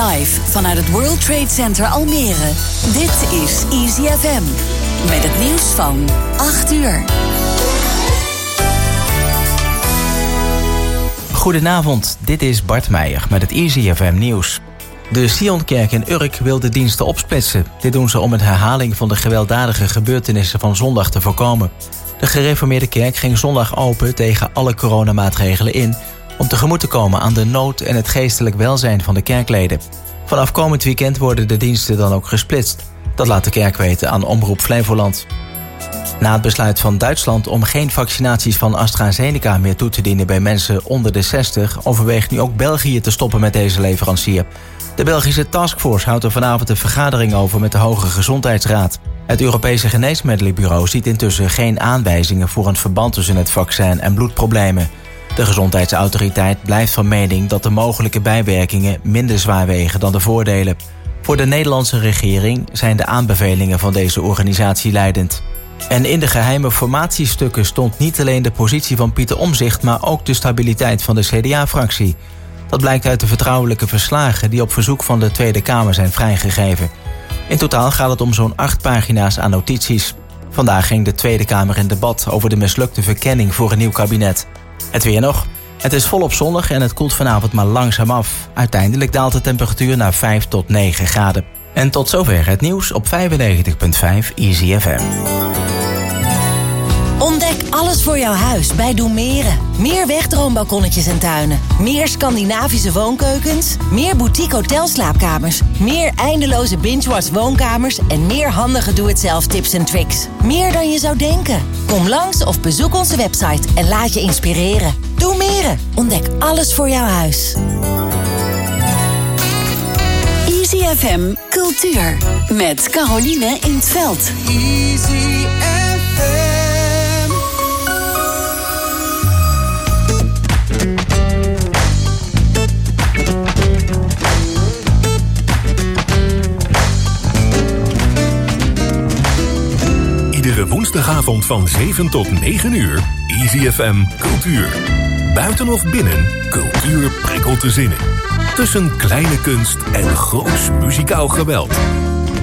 Live vanuit het World Trade Center Almere. Dit is Easy FM. Met het nieuws van 8 uur. Goedenavond, dit is Bart Meijer met het Easy FM nieuws. De Sionkerk in Urk wil de diensten opsplitsen. Dit doen ze om een herhaling van de gewelddadige gebeurtenissen van zondag te voorkomen. De gereformeerde kerk ging zondag open tegen alle coronamaatregelen in... om tegemoet te komen aan de nood en het geestelijk welzijn van de kerkleden. Vanaf komend weekend worden de diensten dan ook gesplitst. Dat laat de kerk weten aan Omroep Flevoland. Na het besluit van Duitsland om geen vaccinaties van AstraZeneca meer toe te dienen bij mensen onder de 60, overweegt nu ook België te stoppen met deze leverancier. De Belgische taskforce houdt er vanavond een vergadering over met de Hoge Gezondheidsraad. Het Europese Geneesmiddelenbureau ziet intussen geen aanwijzingen voor een verband tussen het vaccin en bloedproblemen. De gezondheidsautoriteit blijft van mening dat de mogelijke bijwerkingen minder zwaar wegen dan de voordelen. Voor de Nederlandse regering zijn de aanbevelingen van deze organisatie leidend. En in de geheime formatiestukken stond niet alleen de positie van Pieter Omzicht, maar ook de stabiliteit van de CDA-fractie. Dat blijkt uit de vertrouwelijke verslagen die op verzoek van de Tweede Kamer zijn vrijgegeven. In totaal gaat het om zo'n acht pagina's aan notities. Vandaag ging de Tweede Kamer in debat over de mislukte verkenning voor een nieuw kabinet. Het weer nog. Het is volop zonnig en het koelt vanavond maar langzaam af. Uiteindelijk daalt de temperatuur naar 5 tot 9 graden. En tot zover het nieuws op 95.5 Easy FM. Ontdek alles voor jouw huis bij Doemeren. Meer wegdroombalkonnetjes en tuinen. Meer Scandinavische woonkeukens. Meer boutique hotelslaapkamers. Meer eindeloze binge-watch woonkamers. En meer handige doe-het-zelf tips en tricks. Meer dan je zou denken. Kom langs of bezoek onze website en laat je inspireren. Doemeren. Ontdek alles voor jouw huis. Easy FM Cultuur. Met Caroline in het veld. Easy woensdagavond van 7 tot 9 uur. Easy FM Cultuur. Buiten of binnen, cultuur prikkelt de zinnen. Tussen kleine kunst en groots muzikaal geweld.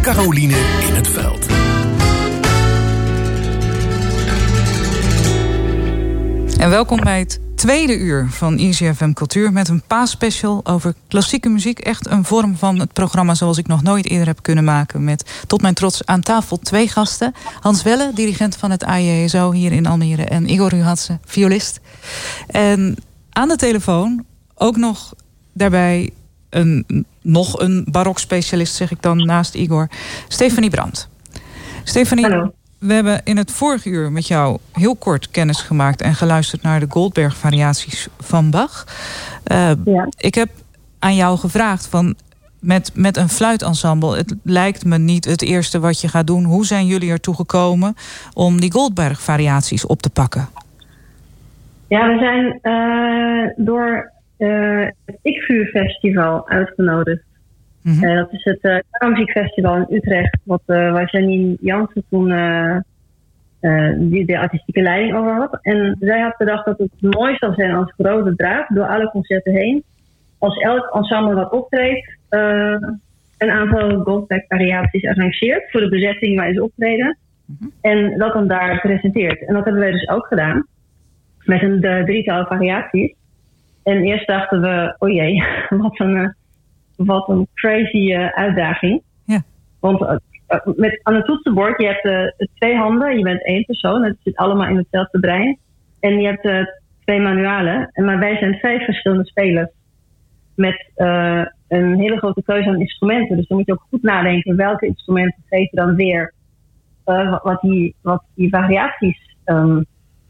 Caroline in het veld. En welkom bij tweede uur van EasyFM Cultuur... met een paasspecial over klassieke muziek. Echt een vorm van het programma zoals ik nog nooit eerder heb kunnen maken... met tot mijn trots aan tafel twee gasten. Hans Welle, dirigent van het AJSO hier in Almere... en Igor Ruhatse, violist. En aan de telefoon ook nog daarbij een, nog een barokspecialist... zeg ik dan naast Igor, Stefanie Brandt. Stefanie, Hallo. We hebben in het vorige uur met jou heel kort kennis gemaakt en geluisterd naar de Goldberg-variaties van Bach. Uh, Ja. Ik heb aan jou gevraagd van met, met een fluitensemble. Het lijkt me niet het eerste wat je gaat doen. Hoe zijn jullie ertoe gekomen om die Goldberg-variaties op te pakken? Ja, we zijn eh, door eh, het IKVU Festival Mhm. Eh, dat is het uh, Muziekfestival in Utrecht, wat, eh, waar Janine Jansen toen die de artistieke leiding over had. En zij had bedacht dat het mooi zou zijn als grote draad door alle concerten heen. Als elk ensemble dat optreedt, een aantal Goldberg variaties arrangeert voor de bezetting waar ze optreden. En dat dan daar presenteert. En dat hebben wij dus ook gedaan. Met een de drietal variaties. En eerst dachten we, oh jee, wat een, wat een crazy eh, uitdaging. Ja. Want eh, eh, met, aan het toetsenbord, je hebt twee handen, je bent één persoon, het zit allemaal in hetzelfde brein. En je hebt twee manualen, en maar wij zijn vijf verschillende spelers. Met een hele grote keuze aan instrumenten. Dus dan moet je ook goed nadenken welke instrumenten geven dan weer wat- die, wat die variaties ehm,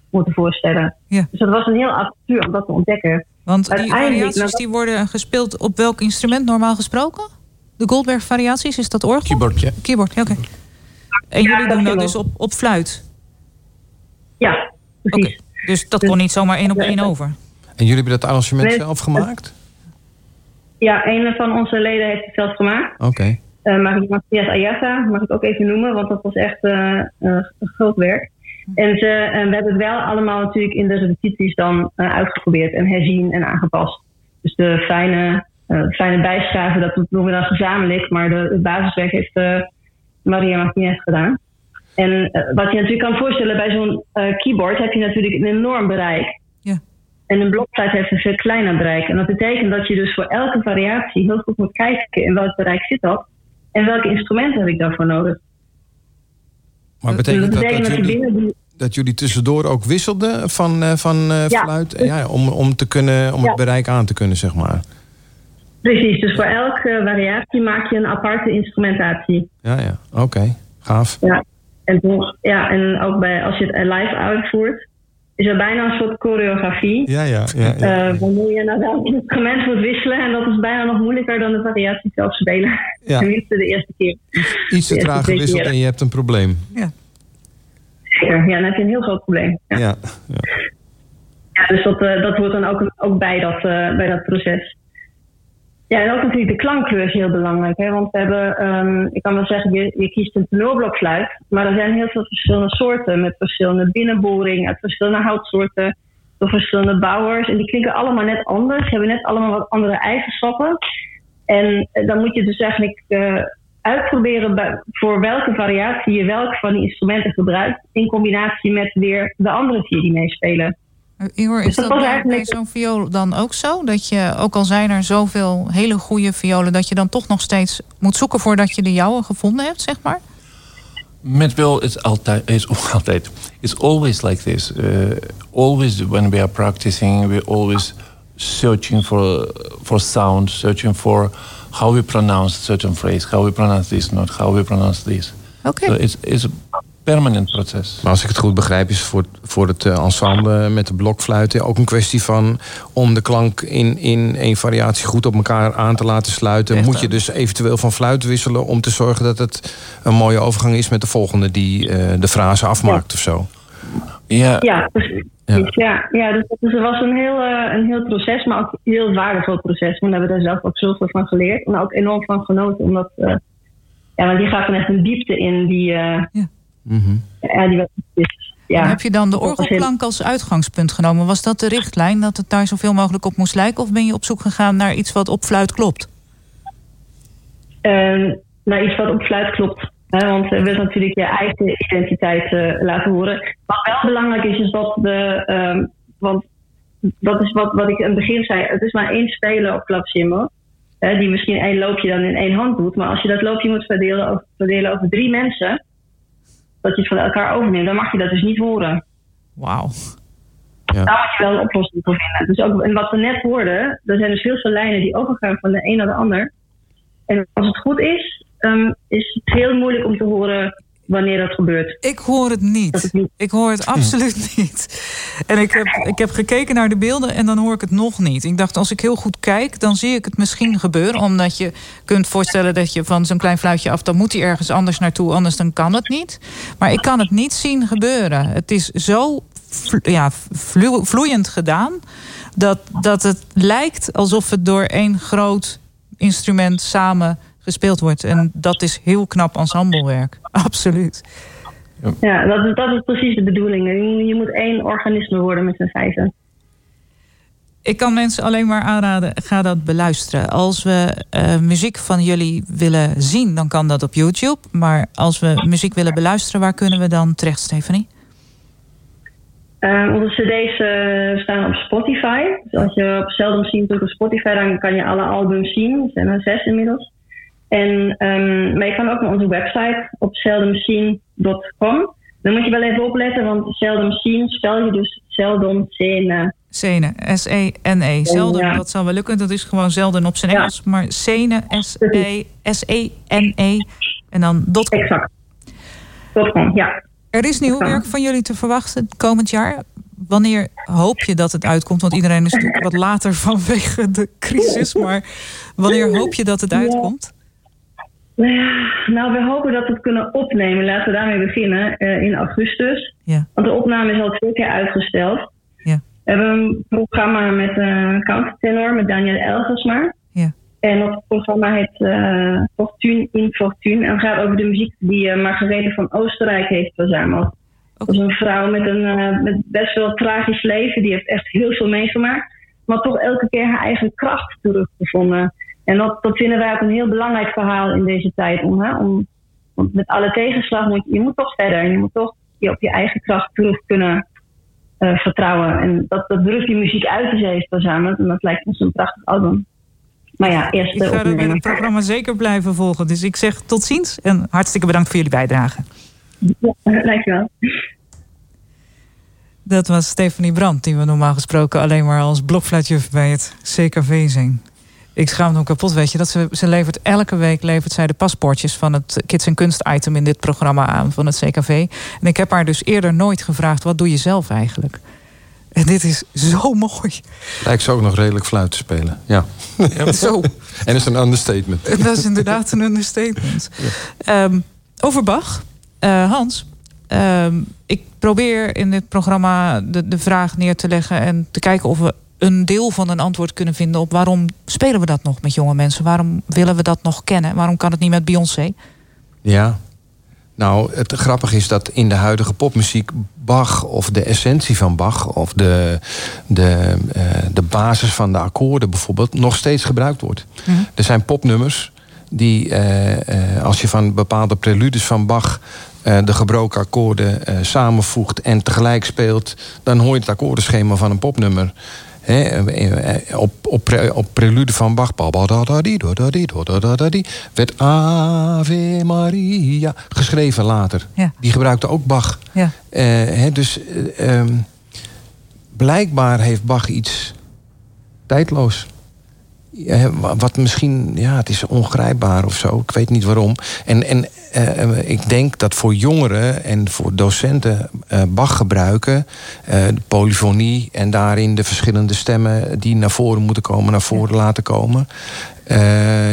moeten voorstellen. Ja. Dus dat was een heel avontuur om dat te ontdekken. Want die Uiteindelijk- variaties die worden gespeeld op welk instrument normaal gesproken? De Goldberg-variaties, is dat orgel? Keyboardje. Keyboard, ja, oké. En Ja, jullie doen dat dus op, op fluit? Ja, Oké. precies. Dus dat kon niet zomaar één op één over? En jullie hebben dat arrangement Nee, zelf gemaakt? Ja, een van onze leden heeft het zelf gemaakt. Oké. Eh ik Matthias Ayasa, mag ik ook even noemen, want dat was echt eh, eh, een groot werk. En ze, en we hebben het wel allemaal natuurlijk in de repetities dan eh, uitgeprobeerd en herzien en aangepast. Dus de fijne het fijne bijschrijven, dat doen we dan gezamenlijk. Maar de, het basiswerk heeft Maria Martinez gedaan. En wat je natuurlijk kan voorstellen, bij zo'n keyboard heb je natuurlijk een enorm bereik. Ja. En een blokfluit heeft een veel kleiner bereik. En dat betekent dat je dus voor elke variatie heel goed moet kijken in welk bereik zit dat. En welke instrumenten heb ik daarvoor nodig. Maar betekent dat, dat, jullie, dat jullie tussendoor ook wisselden van, uh, van uh, ja. fluit? Ja, om, om, te kunnen, om ja. het bereik aan te kunnen, zeg maar. Precies, dus voor elke variatie maak je een aparte instrumentatie. Ja, ja, oké. Okay. Gaaf. Ja. En, ja, en ook bij, als je het live uitvoert, is er bijna een soort choreografie. Ja, ja, ja. ja. Uh, wanneer je naar welk instrument moet wisselen. En dat is bijna nog moeilijker dan de variatie zelf spelen. Ja. Tenminste de eerste keer. Iets te traag gewisseld en je hebt een probleem. Ja. Zeker, ja, dan heb je een heel groot probleem. Ja. ja. ja dus dat, uh, dat hoort dan ook, ook bij, dat, uh, bij dat proces. Ja, en ook natuurlijk de klankkleur is heel belangrijk. Hè? Want we hebben, um, ik kan wel zeggen, je, je kiest een tenorblokfluit. Maar er zijn heel veel verschillende soorten. Met verschillende binnenboring, uit verschillende houtsoorten. Door verschillende bouwers. En die klinken allemaal net anders. Ze hebben net allemaal wat andere eigenschappen. En dan moet je dus eigenlijk uh, uitproberen voor welke variatie je welk van die instrumenten gebruikt. In combinatie met weer de andere vier die meespelen. Igor, is dat, dat bij, eigenlijk... zo'n viool dan ook zo? Dat je, ook al zijn er zoveel hele goede violen... dat je dan toch nog steeds moet zoeken voordat je de jouwe gevonden hebt, zeg maar? Met viool is altijd, is altijd, it's always like this. Uh, always when we are practicing, we're always searching for, for sound, searching for how we pronounce certain phrase, how we pronounce this note, how we pronounce this. Okay. So it's, it's permanent proces. Maar als ik het goed begrijp, is voor, voor het eh, ensemble met de blokfluiten ook een kwestie van om de klank in, in één variatie goed op elkaar aan te laten sluiten. Echt, moet je dus eventueel van fluit wisselen om te zorgen dat het een mooie overgang is met de volgende die uh, de frase afmaakt ja. of zo. Ja, ja precies. Ja, ja, ja dus het was een heel, uh, een heel proces, maar ook een heel waardevol proces. Want we hebben daar zelf ook zoveel van geleerd en ook enorm van genoten. Omdat, uh, ja, want die gaat dan echt een diepte in die. Uh, ja Mm -hmm. Ja, die ja. heb je dan de orgelklank als uitgangspunt genomen? Was dat de richtlijn, dat het daar zoveel mogelijk op moest lijken? Of ben je op zoek gegaan naar iets wat op fluit klopt? Uh, naar iets wat op fluit klopt. Hè, want je wilt natuurlijk je eigen identiteit uh, laten horen. Wat wel belangrijk is, is dat de... Um, want dat is wat, wat ik in het begin zei. Het is maar één speler op klavecimbal. Die misschien één loopje dan in één hand doet. Maar als je dat loopje moet verdelen over, verdelen over drie mensen dat je het van elkaar overneemt, dan mag je dat dus niet horen. Wauw. Ja. Daar moet je wel een oplossing voor vinden. Dus ook, en wat we net hoorden, er zijn dus heel veel lijnen die overgaan van de een naar de ander. En als het goed is, um, is het heel moeilijk om te horen wanneer dat gebeurt. Ik hoor het niet. niet. Ik hoor het absoluut niet. En ik heb, ik heb gekeken naar de beelden en dan hoor ik het nog niet. Ik dacht, als ik heel goed kijk, dan zie ik het misschien gebeuren. Omdat je kunt voorstellen dat je van zo'n klein fluitje af... dan moet hij ergens anders naartoe, anders dan kan het niet. Maar ik kan het niet zien gebeuren. Het is zo ja, vloeiend gedaan... Dat, dat het lijkt alsof het door één groot instrument samen gespeeld wordt. En dat is heel knap ensemblewerk. Absoluut. Ja, dat is, dat is precies de bedoeling. Je moet één organisme worden met z'n vijven. Ik kan mensen alleen maar aanraden, ga dat beluisteren. Als we uh, muziek van jullie willen zien, dan kan dat op YouTube. Maar als we muziek willen beluisteren, waar kunnen we dan terecht, Stephanie? Uh, onze cd's uh, staan op Spotify. Dus als je op Seldom zien doet op Spotify, dan kan je alle albums zien. Er zijn er zes inmiddels. En, um, maar je kan ook naar onze website op seldomscene.com. Dan moet je wel even opletten, want Seldom Scene spel je dus Seldom Scene. Scene, S-E-N-E. -E. Zelden, ja. dat zal wel lukken. Dat is gewoon zelden op zijn ja. Engels. Maar Scene, S-E-N-E. -E, en dan .com. Exact. .com, ja. Er is nieuw werk van jullie te verwachten komend jaar. Wanneer hoop je dat het uitkomt? Want iedereen is natuurlijk wat later vanwege de crisis. Maar wanneer hoop je dat het uitkomt? Nou, we hopen dat we het kunnen opnemen. Laten we daarmee beginnen uh, in augustus. Ja. Want de opname is al twee keer uitgesteld. Ja. We hebben een programma met een uh, countertenor met Daniel Elgersma. Ja. En dat programma heet uh, Fortune in Fortune. En gaat over de muziek die uh, Margarethe van Oostenrijk heeft verzameld. Okay. Dat is een vrouw met een met best wel tragisch leven. Die heeft echt heel veel meegemaakt. maar toch elke keer haar eigen kracht teruggevonden. En dat, dat vinden wij ook een heel belangrijk verhaal in deze tijd. Om, hè, om, want met alle tegenslag moet je, moet toch verder. Je moet toch je op je eigen kracht terug kunnen uh, vertrouwen. En dat, dat drukt die muziek uit die ze heeft verzameld. En dat lijkt ons een prachtig album. Maar ja, eerst Ik ga het programma zeker blijven volgen. Dus ik zeg tot ziens en hartstikke bedankt voor jullie bijdrage. Ja, dankjewel. Dat was Stephanie Brandt, die we normaal gesproken alleen maar als blokfluitjuf bij het CKV zien. Ik schaam me kapot, weet je. Dat ze, ze levert elke week levert zij de paspoortjes van het Kids en Kunst item in dit programma aan van het CKV. En ik heb haar dus eerder nooit gevraagd: wat doe je zelf eigenlijk? En dit is zo mooi. Lijkt ze ook nog redelijk fluit te spelen. Ja. ja zo. En dat is een understatement. Dat is inderdaad een understatement. Ja. Um, over Bach. Uh, Hans, um, ik probeer in dit programma de, de vraag neer te leggen en te kijken of we een deel van een antwoord kunnen vinden op waarom spelen we dat nog met jonge mensen? Waarom willen we dat nog kennen? Waarom kan het niet met Beyoncé? Ja, nou, het grappige is dat in de huidige popmuziek Bach of de essentie van Bach of de, de, uh, de basis van de akkoorden bijvoorbeeld nog steeds gebruikt wordt. Mm -hmm. Er zijn popnummers die, uh, uh, als je van bepaalde preludes van Bach de gebroken akkoorden samenvoegt en tegelijk speelt, dan hoor je het akkoordenschema van een popnummer. He, op, op, op prelude van Bach. werd Ave Maria geschreven later. Ja. Die gebruikte ook Bach. Ja. Uh, he, dus uh, um, blijkbaar heeft Bach iets tijdloos. Wat misschien, ja, het is ongrijpbaar of zo. Ik weet niet waarom. En, en uh, ik denk dat voor jongeren en voor docenten uh, Bach gebruiken, de polyfonie en daarin de verschillende stemmen die naar voren moeten komen, naar voren laten komen.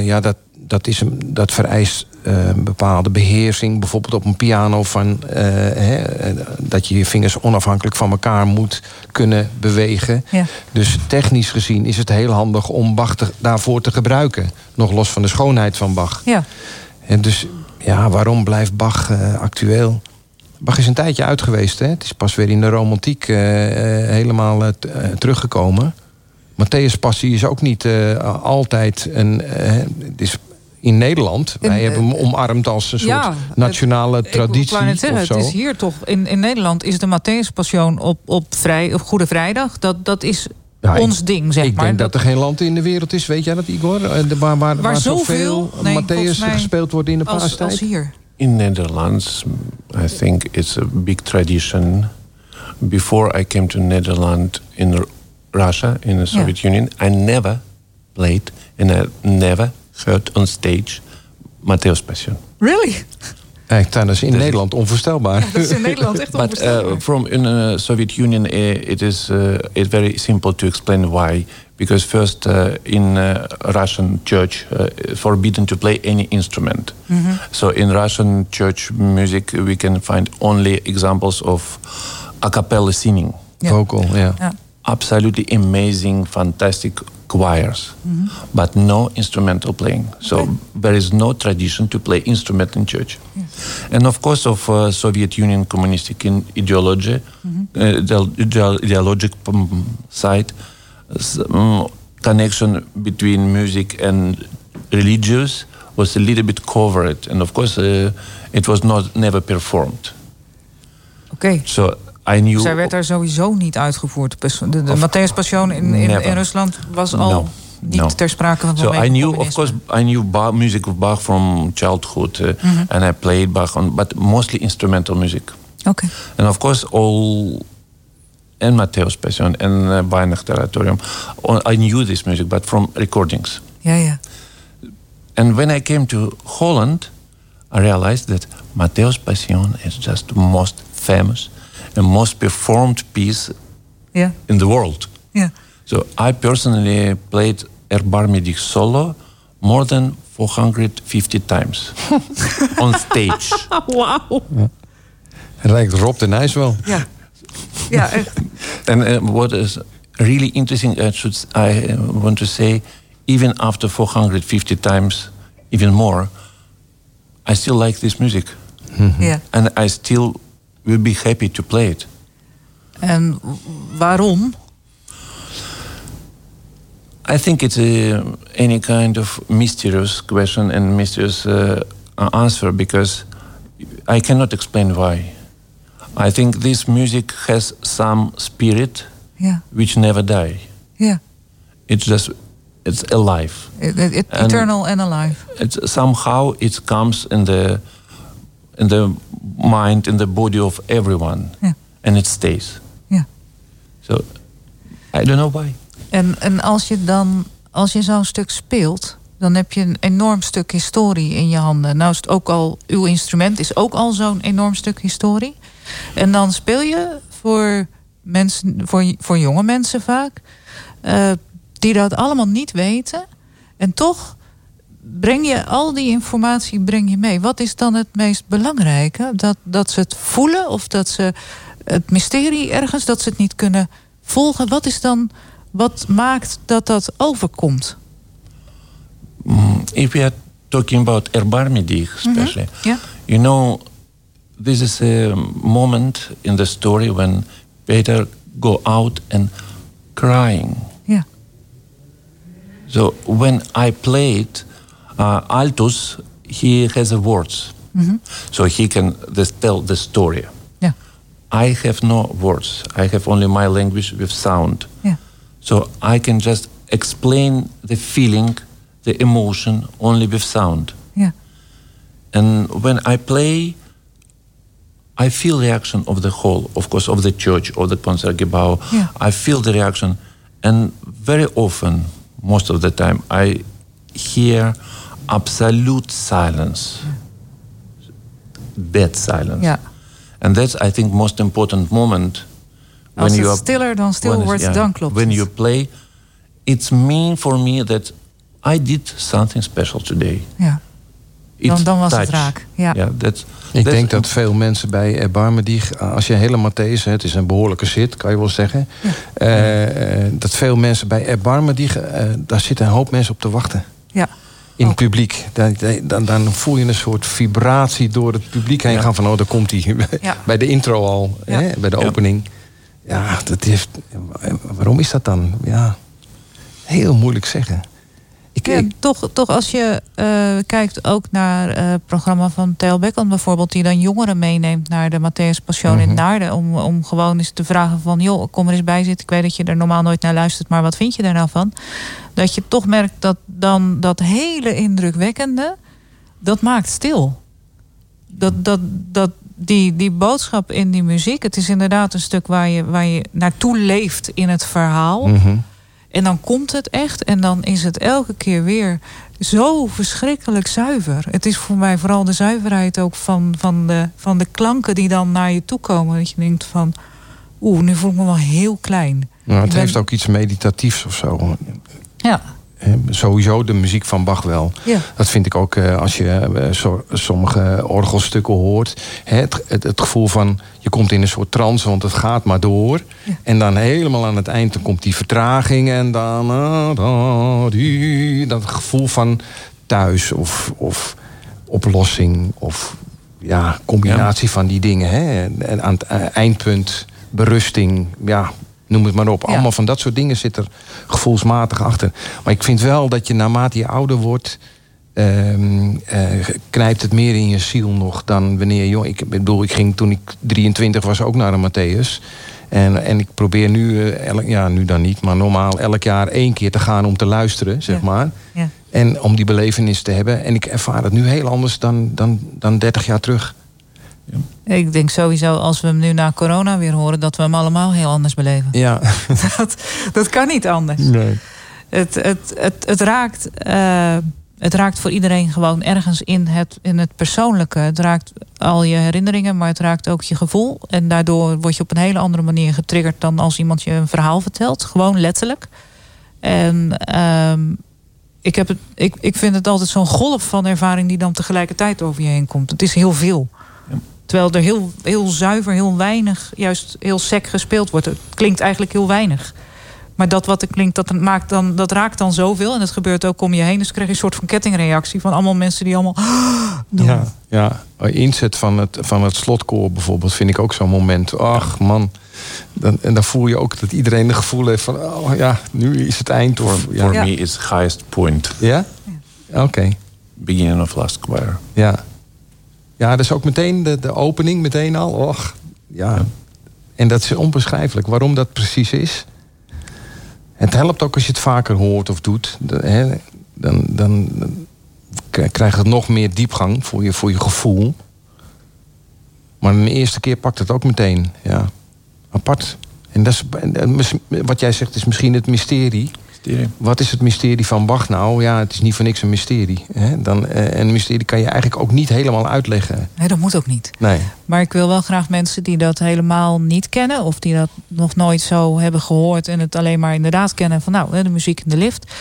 ja, dat, dat, is een, dat vereist een bepaalde beheersing. Bijvoorbeeld op een piano van hè, dat je je vingers onafhankelijk van elkaar moet kunnen bewegen. Ja. Dus technisch gezien is het heel handig om Bach te, daarvoor te gebruiken. Nog los van de schoonheid van Bach. Ja. En dus ja, waarom blijft Bach uh, actueel? Bach is een tijdje uit geweest. Hè? Het is pas weer in de romantiek uh, helemaal uh, teruggekomen. Matthäus Passie is ook niet altijd een... het is in Nederland. Wij In, hebben hem omarmd als een soort nationale het, traditie. Ik net zeggen, of zo. het is hier toch... In, in Nederland is de Matthäus Passion op, op, vrij, op Goede Vrijdag. Dat, dat is Ja, ik- ons ding, zeg ik maar. denk dat er geen land in de wereld is, weet jij dat Igor? Eh, Waar, waar, waar, zoveel- zoveel nee, Matthäus gespeeld wordt in de als, paastijd? als hier. In Netherlands, I think it's a big tradition. Before I came to Netherlands in Russia, in the Soviet Union, I never played and I never heard on stage Matthäus Passion. Really? Echt, dat is in Nederland onvoorstelbaar. Dat is in Nederland echt But onvoorstelbaar. uh, from in the Soviet Union, uh, it is uh, it's very simple to explain why. Because first, uh, in uh, Russian church, uh, forbidden to play any instrument. So in Russian church music, we can find only examples of a cappella singing. Vocal, ja. Ja. Absolutely amazing, fantastic choirs, but no instrumental playing. So there is no tradition to play instrument in church. And of course, of uh, Soviet Union communistic in ideology, uh, ideol- ideol- ideologic um, side, um, connection between music and religious was a little bit covered, and of course, uh, it was not never performed. Okay. So I knew. Zij werd daar sowieso niet uitgevoerd. De, de, Matthäus Passion in, in, Rusland was al No. niet No. ter sprake van So I knew, of course, I knew Bach, music of Bach from childhood, uh, Mhm. and I played Bach on, but mostly instrumental music. Oké. And of course, all and Matthäus Passion and uh, Weihnacht Oratorium, all- I knew this music, but from recordings. Ja, ja. And when I came to Holland, I realized that Matthäus Passion is just the most famous and most performed piece Ja, in the world. ja. So I personally played Erbarme dich solo more than 450 times on stage. Wauw. Het lijkt Rob de Nijs wel. Ja. Ja, echt. And uh, what is really interesting, I should I uh, want to say, even after 450 times, even more, I still like this music, Ja. and I still will be happy to play it. En waarom? I think it's a, any kind of mysterious question and mysterious uh, answer because I cannot explain why. I think this music has some spirit Yeah. which never die. Yeah. It's just it's alive. It, it- it- And- eternal and alive. It's somehow it comes in the in the mind in the body of everyone, Yeah. and it stays. Ja. So I don't know why. En, en als je dan, als je zo'n stuk speelt, dan heb je een enorm stuk historie in je handen. Nou is het ook al, uw instrument is ook al zo'n enorm stuk historie. En dan speel je voor mensen, voor, voor jonge mensen vaak, eh, die dat allemaal niet weten. En toch breng je al die informatie breng je mee. Wat is dan het meest belangrijke? Dat, dat ze het voelen of dat ze het mysterie ergens, dat ze het niet kunnen volgen. Wat is dan, wat maakt dat dat overkomt? Mm, if we are talking about Erbarmedi, especially, Ja, you know, this is a moment in the story when Peter go out and crying. ja, So when I played uh, altus, he has the words, so he can this, tell the story. ja, I have no words. I have only my language with sound. ja. So I can just explain the feeling, the emotion only with sound. ja. And when I play, I feel the reaction of the whole, of course, of the church, of the Concertgebouw. Yeah. I feel the reaction. And very often, most of the time, I hear absolute silence. Dead silence. Ja. And that's, I think, most important moment Als het are- stiller dan stil when wordt, yeah, dan klopt When het. you play, it's mean for me that I did something special today. ja. Dan, dan was het raak. Ja. Yeah, that's, Ik that's- denk dat veel mensen bij Erbarmedig, als je helemaal Matthäus, het is een behoorlijke zit, kan je wel zeggen. eh, eh, dat veel mensen bij Erbarmedig, eh daar zitten een hoop mensen op te wachten. ja. In het Ook. publiek. Dan, dan, dan voel je een soort vibratie door het publiek heen Ja. gaan van, oh, daar komt hij. Ja. Bij de intro al, Ja. hè, bij de Ja. opening. Ja, dat heeft, waarom is dat dan? Ja, heel moeilijk zeggen. Ik, Ja, ik- toch, toch als je eh, kijkt ook naar eh, het programma van Tel Beckman bijvoorbeeld... die dan jongeren meeneemt naar de Matthäus Passion in Mhm. Naarden... Om, om gewoon eens te vragen van... joh, kom er eens bij zitten. Ik weet dat je er normaal nooit naar luistert... maar wat vind je daar nou van? Dat je toch merkt dat dan dat hele indrukwekkende... dat maakt stil. Dat, dat, dat die, die boodschap in die muziek... het is inderdaad een stuk waar je, waar je naartoe leeft in het verhaal... Mhm. En dan komt het echt en dan is het elke keer weer zo verschrikkelijk zuiver. Het is voor mij vooral de zuiverheid ook van, van, de, van de klanken die dan naar je toe komen. Dat je denkt van, oeh, nu voel ik me wel heel klein. Nou, het ben- heeft ook iets meditatiefs of zo. Ja, Sowieso de muziek van Bach wel. ja, Dat vind ik ook eh, als je eh, sommige orgelstukken hoort. Hè, het, het, het gevoel van je komt in een soort trance, want het gaat maar door. Ja. En dan helemaal aan het eind dan komt die vertraging. En dan ah, dat gevoel van thuis of, of oplossing. Of ja, combinatie van die dingen. Hè. En aan het eh, eindpunt berusting. Ja, noem het maar op. Ja. Allemaal van dat soort dingen zit er gevoelsmatig achter. Maar ik vind wel dat je naarmate je ouder wordt... ehm, eh, knijpt het meer in je ziel nog dan wanneer je jong... Ik bedoel, ik ging toen ik 23 was ook naar een Matthäus. En, en ik probeer nu, eh, elk, ja, nu dan niet, maar normaal elk jaar één keer te gaan om te luisteren, zeg Ja. maar. ja. En om die belevenis te hebben. En ik ervaar het nu heel anders dan, dan, dan 30 jaar terug. Ik denk sowieso als we hem nu na corona weer horen... dat we hem allemaal heel anders beleven. Ja. Dat, dat kan niet anders. Nee. Het, het, het, het, raakt, eh, het raakt voor iedereen gewoon ergens in het, in het persoonlijke. Het raakt al je herinneringen, maar het raakt ook je gevoel. En daardoor word je op een hele andere manier getriggerd dan als iemand je een verhaal vertelt. Gewoon letterlijk. En ehm, ik, heb het, ik, ik vind het altijd zo'n golf van ervaring die dan tegelijkertijd over je heen komt. Het is heel veel. Terwijl er heel, heel zuiver, heel weinig, juist heel sec gespeeld wordt. Het klinkt eigenlijk heel weinig. Maar dat wat er klinkt, dat, maakt dan, dat raakt dan zoveel. En het gebeurt ook om je heen. Dus krijg je een soort van kettingreactie van allemaal mensen die allemaal. Doen. Ja, ja. Inzet van het, van het slotkoor bijvoorbeeld vind ik ook zo'n moment. Ach man. Dan, en dan voel je ook dat iedereen het gevoel heeft van... oh ja, nu is het eind. Of, For, ja. for me, it's highest point. Ja? Oké. Beginning of last choir. Ja. Ja, dat is ook meteen de, de opening, meteen al. Och, ja. En dat is onbeschrijfelijk. Waarom dat precies is. Het helpt ook als je het vaker hoort of doet. Hè, dan, dan, dan krijgt het nog meer diepgang voor je, voor je gevoel. Maar de eerste keer pakt het ook meteen. Ja. Apart. En dat is, wat jij zegt is misschien het mysterie. Mysterie. Wat is het mysterie van Bach nou? Ja, het is niet voor niks een mysterie. Hè? Dan, eh, en een mysterie kan je eigenlijk ook niet helemaal uitleggen. Nee, dat moet ook niet. Nee. Maar ik wil wel graag mensen die dat helemaal niet kennen. Of die dat nog nooit zo hebben gehoord. En het alleen maar inderdaad kennen van nou, hè, de muziek in de lift.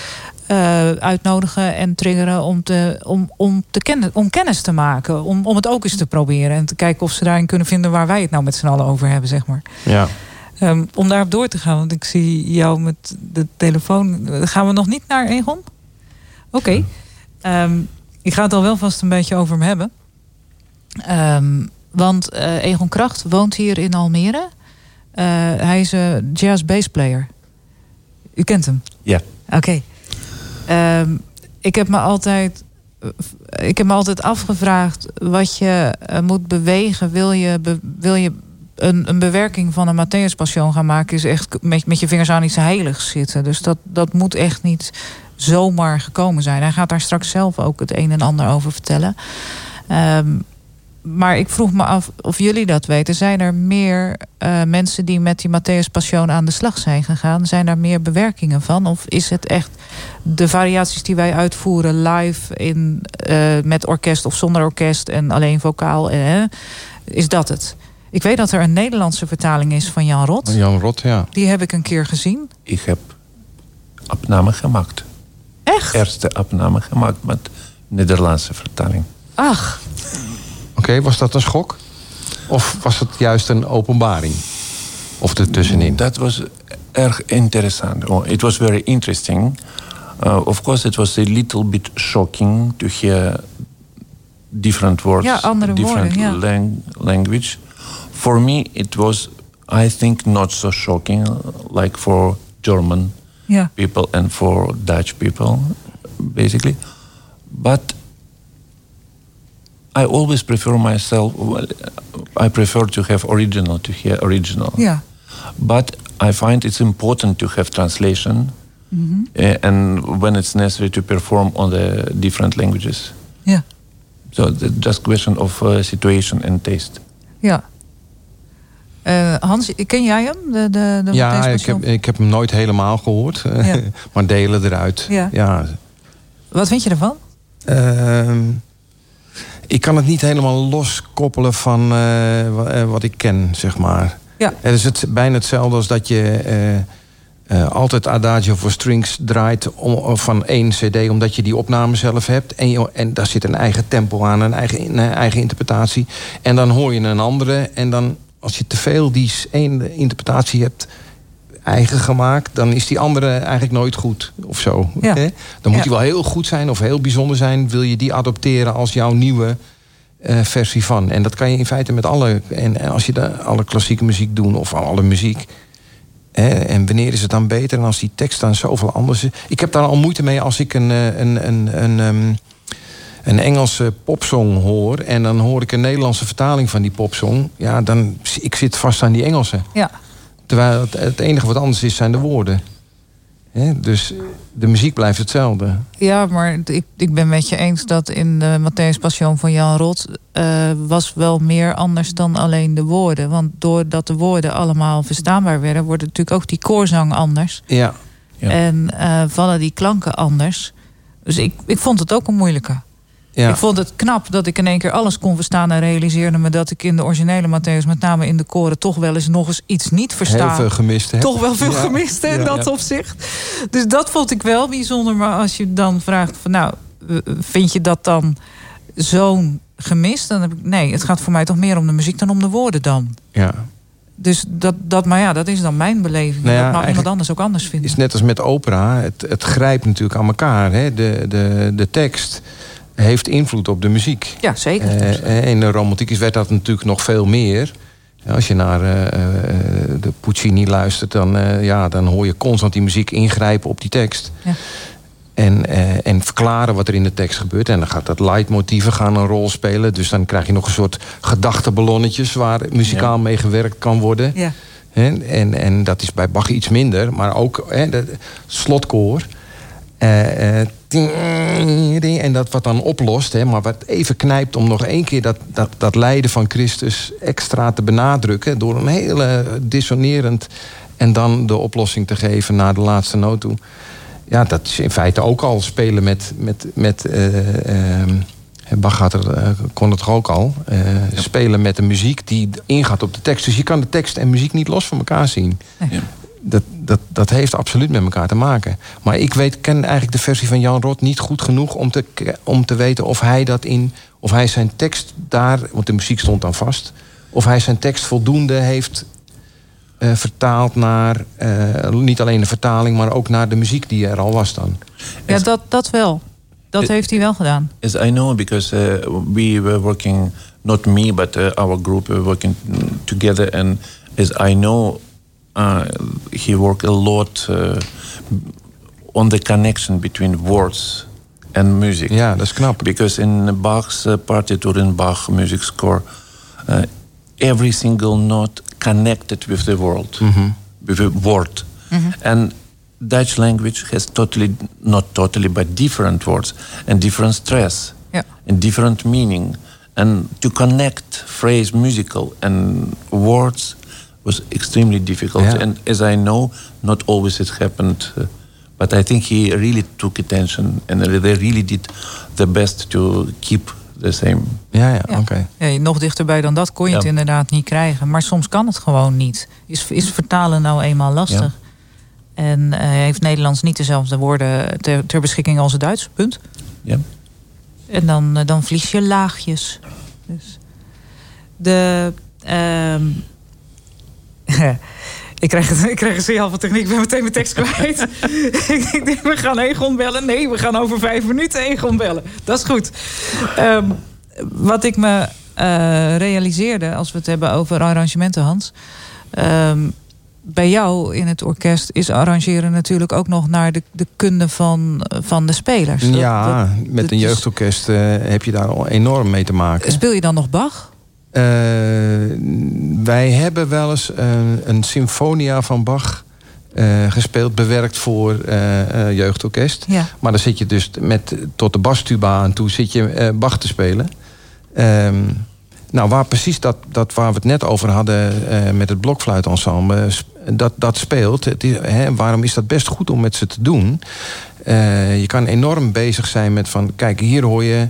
eh, uitnodigen en triggeren om, te, om, om, te kennen, om kennis te maken. Om, om het ook eens te proberen. En te kijken of ze daarin kunnen vinden waar wij het nou met z'n allen over hebben, zeg maar. Ja. Ehm, om daarop door te gaan, want ik zie jou met de telefoon. Gaan we nog niet naar Egon? Oké. Ehm, ik ga het al wel vast een beetje over hem hebben. Ehm, want eh, Egon Kracht woont hier in Almere. Eh, hij is een jazz bassplayer. U kent hem? Ja. Oké. Ik heb me altijd. Ik heb me altijd afgevraagd wat je eh, moet bewegen. Wil je, be- wil je een, een bewerking van een Matthäus Passion gaan maken, is echt met, je vingers aan iets heiligs zitten. Dus dat, dat moet echt niet zomaar gekomen zijn. Hij gaat daar straks zelf ook het een en ander over vertellen. Ehm, maar ik vroeg me af of jullie dat weten. Zijn er meer eh, mensen die met die Matthäus Passion aan de slag zijn gegaan? Zijn daar meer bewerkingen van? Of is het echt de variaties die wij uitvoeren live in, eh, met orkest of zonder orkest en alleen vocaal? eh, is dat het? Ik weet dat er een Nederlandse vertaling is van Jan Rot. Jan Rot, ja. Die heb ik een keer gezien. Ik heb opname gemaakt. Echt? Eerste opname gemaakt met Nederlandse vertaling. Ach, Oké, was dat een schok? Of was het juist een openbaring? Of ertussenin? That was erg interessant. Oh, It was very interesting. Uh, of course, it was a little bit shocking to hear different words, Ja, andere different woorden, ja. lang- language. For me, it was, I think, not so shocking, like for German ja. people and for Dutch people, basically. But I always prefer myself. Well, I prefer to have original to hear original. Ja. But I find it's important to have translation, uh, and when it's necessary to perform on the different languages. Ja. So it's just question of uh, situation and taste. Ja. Eh, Hans, ken jij hem? De, de, de ja, ik heb, ik heb hem nooit helemaal gehoord. Ja. maar delen eruit. Ja. ja. Wat vind je ervan? Ehm, ik kan het niet helemaal loskoppelen van eh, eh, wat ik ken, zeg maar. Ja. Het is het, bijna hetzelfde als dat je eh, altijd Adagio voor strings draait om, van één cd... omdat je die opname zelf hebt. En, je, en daar zit een eigen tempo aan, een eigen, een eigen interpretatie. En dan hoor je een andere. En dan, als je te veel die één interpretatie hebt eigen gemaakt... dan is die andere eigenlijk nooit goed of zo. Ja. Dan moet Ja. die wel heel goed zijn of heel bijzonder zijn. Wil je die adopteren als jouw nieuwe eh, versie van. En dat kan je in feite met alle... En, en als je de, alle klassieke muziek doet of alle muziek... Hè, en wanneer is het dan beter? En als die tekst dan zoveel anders is... Ik heb daar al moeite mee als ik een, eh, een, een, een, ehm, een Engelse popsong hoor... en dan hoor ik een Nederlandse vertaling van die popsong... ja, dan ik zit vast aan die Engelse. Ja. Terwijl het, het enige wat anders is, zijn de woorden. Hè, dus de muziek blijft hetzelfde. Ja, maar ik, ik ben met je eens dat in de Matthäus Passion van Jan Rot... eh, was wel meer anders dan alleen de woorden. Want doordat de woorden allemaal verstaanbaar werden... wordt natuurlijk ook die koorzang anders. Ja, Ja. En eh, vallen die klanken anders. Dus ik, ik vond het ook een moeilijke. Ja. Ik vond het knap dat ik in één keer alles kon verstaan... en realiseerde me dat ik in de originele Matthäus... met name in de koren toch wel eens nog eens iets niet versta. heel veel gemist. Toch wel veel Ja. gemist in Ja. dat opzicht. Dus dat vond ik wel bijzonder. Maar als je dan vraagt van nou, vind je dat dan zo'n gemist? Dan heb ik nee, het gaat voor mij toch meer om de muziek dan om de woorden dan. Ja. Dus dat, dat, maar ja, dat is dan mijn beleving. Nou ja, dat mag iemand anders ook anders vinden. is net als met opera. Het, het grijpt natuurlijk aan elkaar. Hè? De, de, de tekst heeft invloed op de muziek. Ja, zeker. Eh, in de romantiek werd dat natuurlijk nog veel meer. Als je naar eh, de Puccini luistert, dan, ja, dan hoor je constant die muziek ingrijpen op die tekst. Ja. En, en verklaren wat er in de tekst gebeurt. En dan gaat dat leidmotieven gaan een rol spelen. Dus dan krijg je nog een soort gedachteballonnetjes... waar muzikaal mee gewerkt kan worden. Ja. Hè, En, en dat is bij Bach iets minder. Maar ook hè, de slotkoor. En dat wat dan oplost. Hè, maar wat even knijpt om nog één keer dat, dat, dat lijden van Christus extra te benadrukken. Door een hele dissonerend. En dan de oplossing te geven naar de laatste noot toe. Ja, dat is in feite ook al spelen met. met, met ehm, Bach had er, kon het toch ook al. Spelen met de muziek die ingaat op de tekst. Dus je kan de tekst en muziek niet los van elkaar zien. Ja. Dat, dat, dat heeft absoluut met elkaar te maken. Maar ik weet, ken eigenlijk de versie van Jan Rot niet goed genoeg om te, om te weten of hij dat in. Of hij zijn tekst daar, want de muziek stond dan vast. Of hij zijn tekst voldoende heeft eh, vertaald naar. eh, niet alleen de vertaling, maar ook naar de muziek die er al was dan. Ja, dat, dat wel. Dat heeft hij wel gedaan. Yes, I know because uh, we were working, not me, but uh, our group were working together. And as I know, he worked a lot uh, on the connection between words and music. Ja, dat is knap. Because in Bach's uh, partiture, in Bach music score, uh, every single note connected with the world, with the word. And Dutch language has totally, not totally, but different words and different stress Ja. and different meaning. And to connect phrase musical and words was extremely difficult. Yeah. And as I know, not always it happened. uh, but I think he really took attention and they really did the best to keep the same. Ja, ja, Ja. oké. Ja, nog dichterbij dan dat kon je Ja. het inderdaad niet krijgen. Maar soms kan het gewoon niet. Is, is vertalen nou eenmaal lastig? En eh, heeft Nederlands niet dezelfde woorden ter, ter beschikking als het Duits? Punt. Ja. En dan, eh, dan vlies je laagjes. Dus de. ehm, ik, krijg het, ik krijg een signaal van techniek, ik ben meteen mijn tekst kwijt. ik ik denk, we gaan Egon bellen. Nee, we gaan over vijf minuten Egon bellen. Dat is goed. Ehm, wat ik me eh, realiseerde als we het hebben over arrangementen, Hans. ehm, bij jou in het orkest is arrangeren natuurlijk ook nog naar de, de kunde van, van de spelers. Ja, dat- met dat een jeugdorkest eh, heb je daar al enorm mee te maken. Speel je dan nog Bach? Eh, wij hebben wel eens een, een symfonia van Bach eh, gespeeld, bewerkt voor eh, jeugdorkest. Ja. Maar dan zit je dus met, tot de bastuba aan toe zit je Bach te spelen. Ehm, nou, waar precies dat, dat waar we het net over hadden met het blokfluitensemble, dat, dat speelt. Het is, hè, waarom is dat best goed om met ze te doen? Je kan enorm bezig zijn met van, kijk, hier hoor je.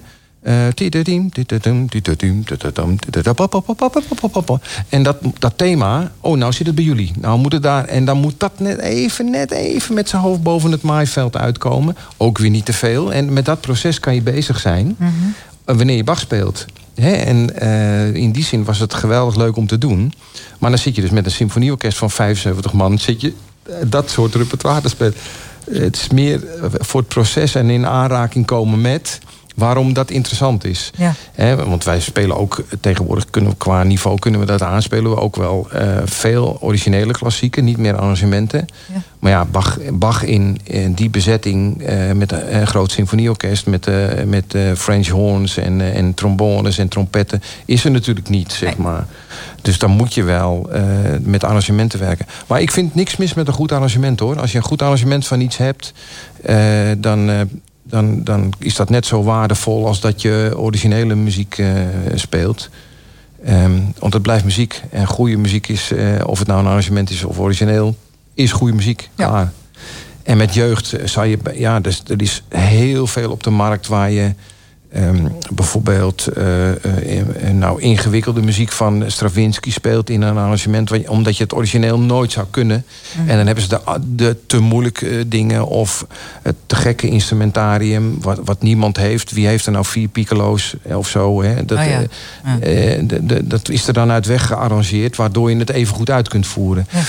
En dat, dat thema, oh, nou zit het bij jullie. Nou moet het daar. En dan moet dat net even, net even met zijn hoofd boven het maaiveld uitkomen. Ook weer niet te veel. En met dat proces kan je bezig zijn eh, wanneer je Bach speelt. Hè? En eh, in die zin was het geweldig leuk om te doen. Maar dan zit je dus met een symfonieorkest van 75 man... zit je eh, dat soort repertoire te spelen. Het is meer eh, voor het proces en in aanraking komen met... waarom dat interessant is. Ja. Want wij spelen ook tegenwoordig, kunnen qua niveau kunnen we dat aanspelen. We ook wel eh, veel originele klassieken, niet meer arrangementen. Ja. Maar ja, Bach, Bach in, in die bezetting eh, met een, groot symfonieorkest... met, eh, met French horns en, en trombones en trompetten... is er natuurlijk niet, zeg maar. Dus dan moet je wel met arrangementen werken. Maar ik vind niks mis met een goed arrangement, hoor. Als je een goed arrangement van iets hebt... dan, dan, dan is dat net zo waardevol als dat je originele muziek eh, speelt. Ehm, want het blijft muziek. En goede muziek is, eh, of het nou een arrangement is of origineel, is goede muziek. Ja. Klaar. En met jeugd zou je, ja, dus, er is heel veel op de markt waar je Ehm, bijvoorbeeld uh, uh, nou, ingewikkelde muziek van Stravinsky speelt in een arrangement... omdat je het origineel nooit zou kunnen. Mhm. En dan hebben ze de, de te moeilijke dingen of het te gekke instrumentarium... Wat, wat niemand heeft. Wie heeft er nou vier piccolo's of zo? Hè? Dat, oh ja. dat is er dan uit weg gearrangeerd... waardoor je het even goed uit kunt voeren. Ja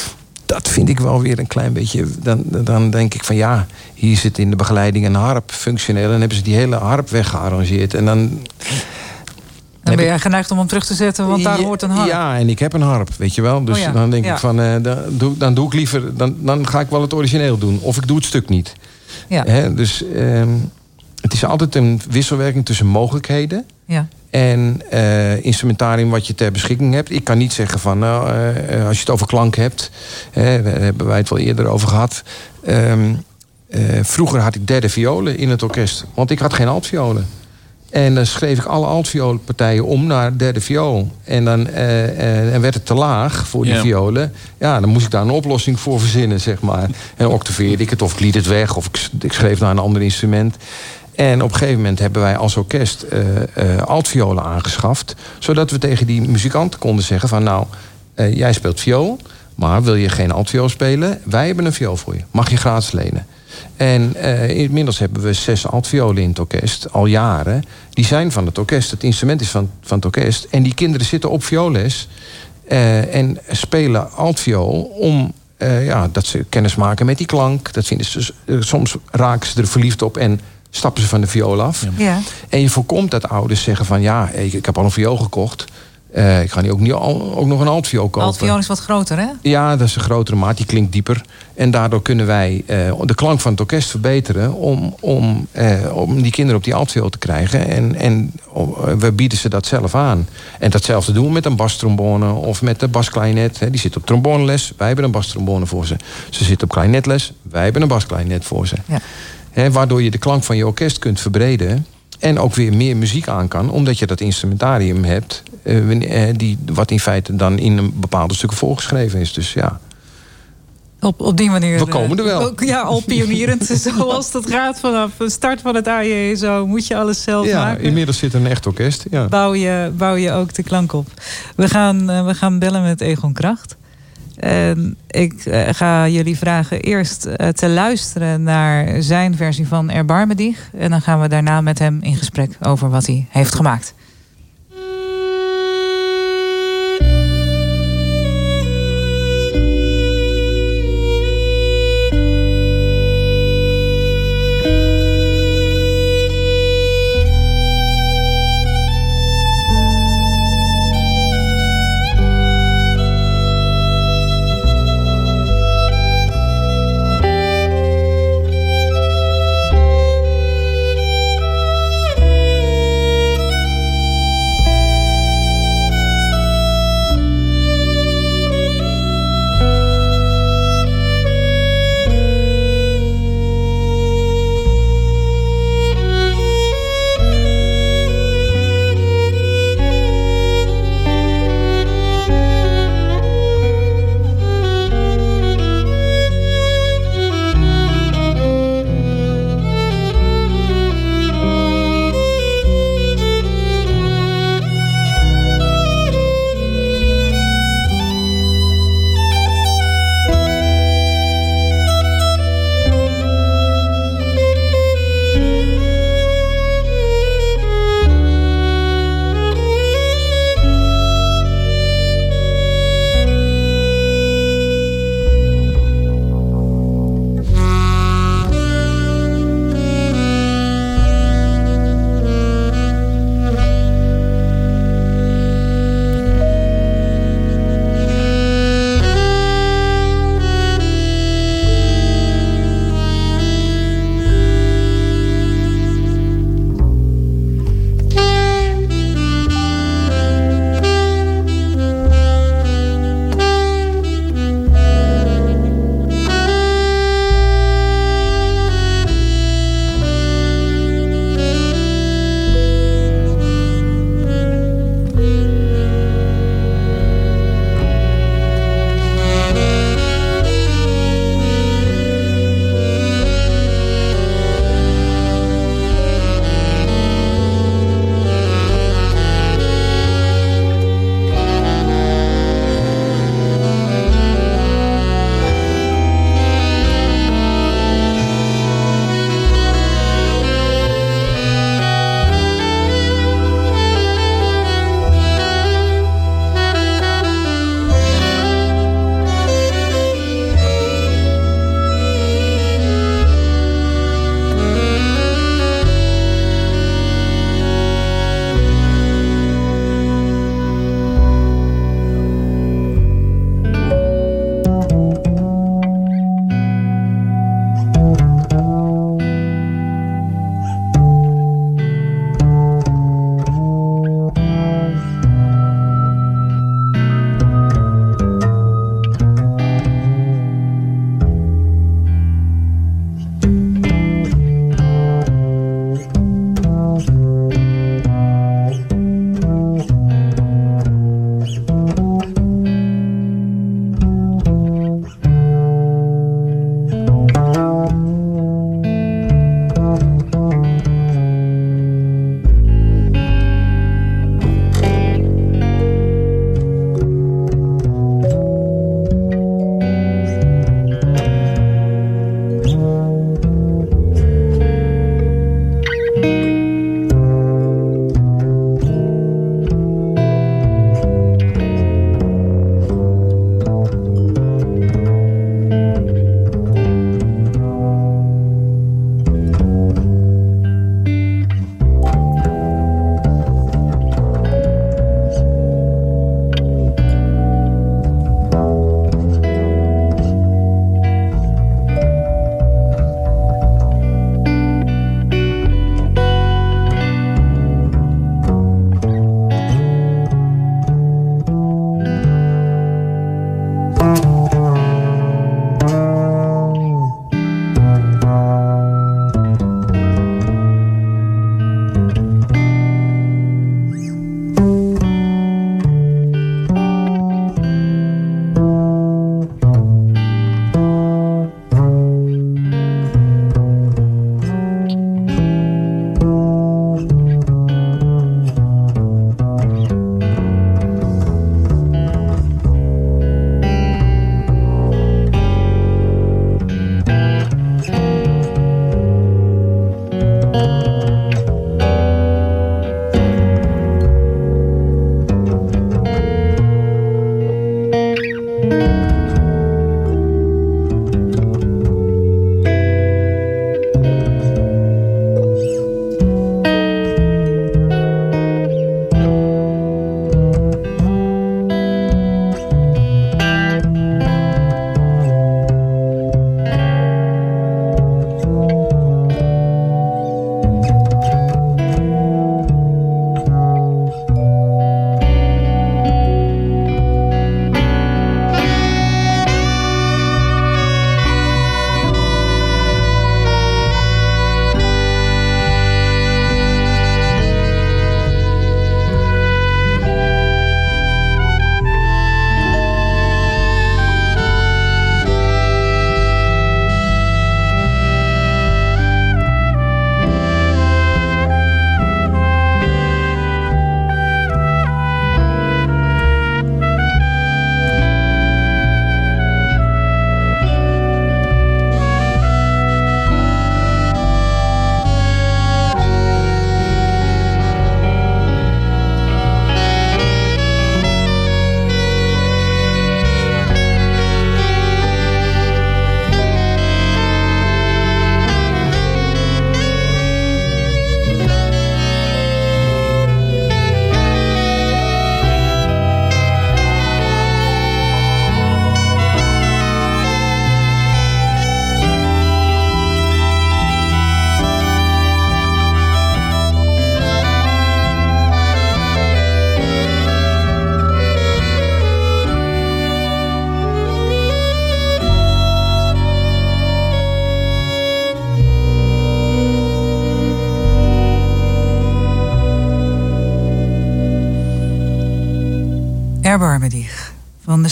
dat vind ik wel weer een klein beetje. Dan, dan denk ik van ja, hier zit in de begeleiding een harp functioneel. En dan hebben ze die hele harp weggearrangeerd. En dan. Dan ben jij geneigd om hem terug te zetten, want daar hoort een harp. Ja, en ik heb een harp, weet je wel. Dus oh dan denk ik van, uh, dan, doe, dan doe ik liever... Dan, dan ga ik wel het origineel doen. Of ik doe het stuk niet. Ja. dus uh, het is altijd een wisselwerking tussen mogelijkheden... Ja en uh, instrumentarium wat je ter beschikking hebt. Ik kan niet zeggen van, nou, uh, als je het over klank hebt... daar hebben wij het wel eerder over gehad... Um, vroeger had ik derde violen in het orkest. Want ik had geen altviolen. En dan schreef ik alle altviolenpartijen om naar derde viool. En dan en werd het te laag voor die violen. Ja, dan moest ik daar een oplossing voor verzinnen, zeg maar. En octaveerde ik het, of ik liet het weg... of ik, ik schreef naar een ander instrument... En op een gegeven moment hebben wij als orkest uh, altviolen aangeschaft. Zodat we tegen die muzikanten konden zeggen van... nou, jij speelt viool, maar wil je geen altviool spelen? Wij hebben een viool voor je. Mag je gratis lenen. En inmiddels hebben we zes altviolen in het orkest, al jaren. Die zijn van het orkest, het instrument is van, van het orkest. En die kinderen zitten op violes en spelen altviool om ja, dat ze kennis maken met die klank. Dat vinden ze, soms raken ze er verliefd op en stappen ze van de viool af. Ja. En je voorkomt dat ouders zeggen van... ja, ik, ik heb al een viool gekocht. Uh, ik ga nu ook, niet ook nog een altviool kopen. Altviool is wat groter, hè? Ja, dat is een grotere maat. Die klinkt dieper. En daardoor kunnen wij uh, de klank van het orkest verbeteren... om, om, uh, om die kinderen op die altviool te krijgen. En, en we bieden ze dat zelf aan. En datzelfde doen we met een bastrombone of met de basklainet. Die zit op tromboneles. Wij hebben een bastrombone voor ze. Ze zitten op kleinetles. Wij hebben een basklainet voor ze. Ja waardoor je de klank van je orkest kunt verbreden. En ook weer meer muziek aan kan. Omdat je dat instrumentarium hebt. Uh, die, wat in feite dan in een bepaalde stukken volgeschreven is. Dus ja. Op, op die manier. We komen er wel. Ja, al pionierend. zoals dat gaat vanaf de start van het AJ. Zo moet je alles zelf ja, maken. Inmiddels zit er een echt orkest. Ja. Bouw, je, bouw je ook de klank op. We gaan, we gaan bellen met Egon Kracht. En ik eh, ga jullie vragen eerst eh, te luisteren naar zijn versie van Erbarme Dich. En dan gaan we daarna met hem in gesprek over wat hij heeft gemaakt.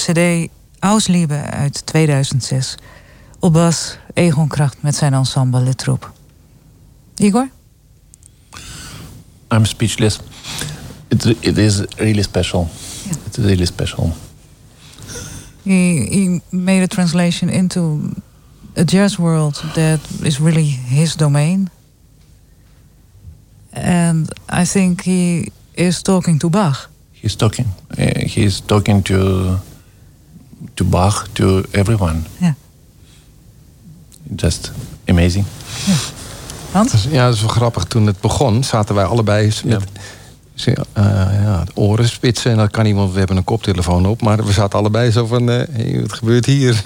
CD Ausliebe uit 2006. Op bas Egon Kracht met zijn ensemble Le Troep. Igor? I'm speechless. It, it is really special. Yeah. It is really special. He, he made a translation into a jazz world that is really his domain. And I think he is talking to Bach. He's talking. Uh, he's talking to to Bach, to everyone. Yeah. Just amazing. Ja. Hans? Ja, dat is wel grappig. Toen het begon, zaten wij allebei met uh, ja, oren spitsen. En dat kan iemand, we hebben een koptelefoon op. Maar we zaten allebei zo van, uh, hey, wat gebeurt hier?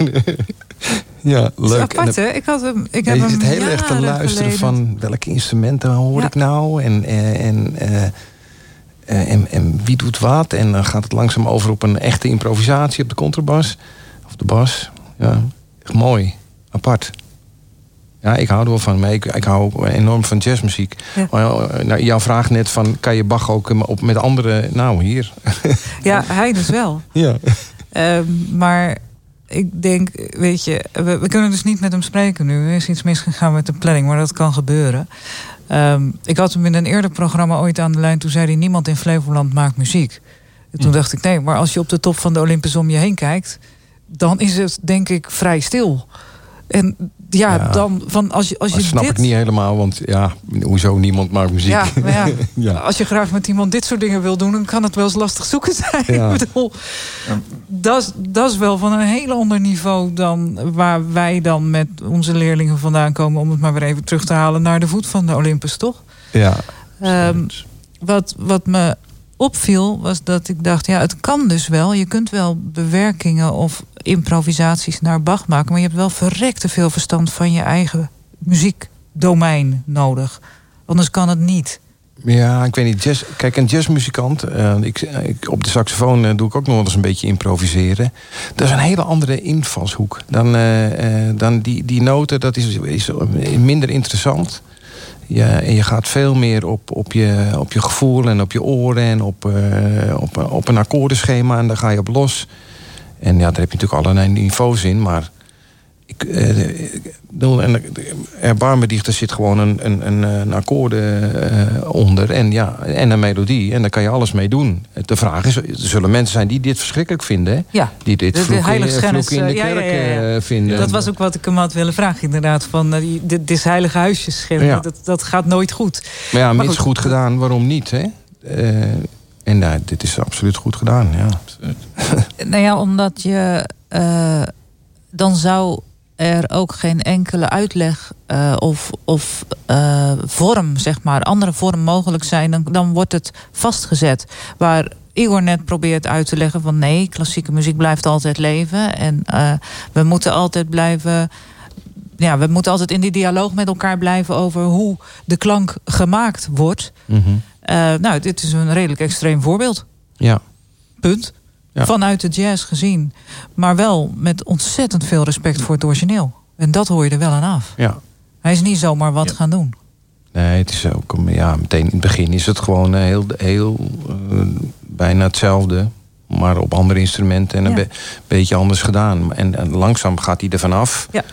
ja, leuk. Apart, hè? Ik, had hem, ik heb je hem zit heel erg te luisteren van welke instrumenten hoor ja. ik nou? En, en, en, en, en wie doet wat? En dan gaat het langzaam over op een echte improvisatie op de contrabas. Of de bas. Ja, echt mooi. Apart. Ja, ik hou er wel van. Maar ik, ik hou enorm van jazzmuziek. Ja. Maar, nou, jouw vraag net van... kan je Bach ook op, met andere... Nou, hier. Ja, hij dus wel. ja. Um, maar ik denk, weet je... We, we, kunnen dus niet met hem spreken nu. Er is iets misgegaan met de planning, maar dat kan gebeuren. Um, ik had hem in een eerder programma ooit aan de lijn... toen zei hij, niemand in Flevoland maakt muziek. En toen ja. dacht ik, nee, maar als je op de top van de Olympus om je heen kijkt... dan is het denk ik vrij stil... En ja, ja, dan van als je, als je dat snap dit... ik niet helemaal, want ja, hoezo niemand maakt muziek. Ja, ja, ja, als je graag met iemand dit soort dingen wil doen, dan kan het wel eens lastig zoeken zijn. Ja. ik bedoel, dat, dat is wel van een heel ander niveau dan waar wij dan met onze leerlingen vandaan komen, om het maar weer even terug te halen naar de voet van de Olympus, toch? Ja. Um, wat, wat me opviel, was dat ik dacht, ja, het kan dus wel. Je kunt wel bewerkingen of improvisaties naar Bach maken, maar je hebt wel verrekte veel verstand van je eigen muziekdomein nodig. Anders kan het niet. Ja, ik weet niet. Jazz, kijk, een jazzmuzikant. Uh, ik, op de saxofoon uh, doe ik ook nog wel eens een beetje improviseren. Dat is een hele andere invalshoek. Dan, uh, dan die, die noten, dat is, is minder interessant. Ja, en je gaat veel meer op, op, je, op je gevoel en op je oren en op, op, op een akkoordenschema. En daar ga je op los. En ja, daar heb je natuurlijk allerlei niveaus in. Maar ik, uh, en erbarmedicht, er zit gewoon een, een, een, een akkoorde uh, onder. En, ja, en een melodie. En daar kan je alles mee doen. De vraag is, er zullen mensen zijn die dit verschrikkelijk vinden. Hè? Ja. Die dit vloek, in de kerk ja, ja, vinden. Dat was ook wat ik hem had willen vragen inderdaad. Van, uh, dit is heilige huisjes. Dat, dat gaat nooit goed. Maar ja, maar mits goed. goed gedaan, waarom niet? Hè? En nou, dit is absoluut goed gedaan, ja. nou ja, omdat je... Uh, dan zou er ook geen enkele uitleg uh, of, of uh, vorm, zeg maar, andere vorm mogelijk zijn... Dan, dan wordt het vastgezet. Waar Igor net probeert uit te leggen van... nee, klassieke muziek blijft altijd leven. En we moeten altijd blijven ja, we moeten altijd in die dialoog met elkaar blijven over hoe de klank gemaakt wordt. Mm -hmm. Uh, nou, dit is een redelijk extreem voorbeeld. Ja. Punt. Ja. Vanuit de jazz gezien. Maar wel met ontzettend veel respect voor het origineel. En dat hoor je er wel aan af. Ja. Hij is niet zomaar wat ja. gaan doen. Nee, het is ook, ja, meteen in het begin is het gewoon heel, heel uh, bijna hetzelfde. Maar op andere instrumenten en een be beetje anders gedaan. En, en, langzaam gaat hij er vanaf. Ja.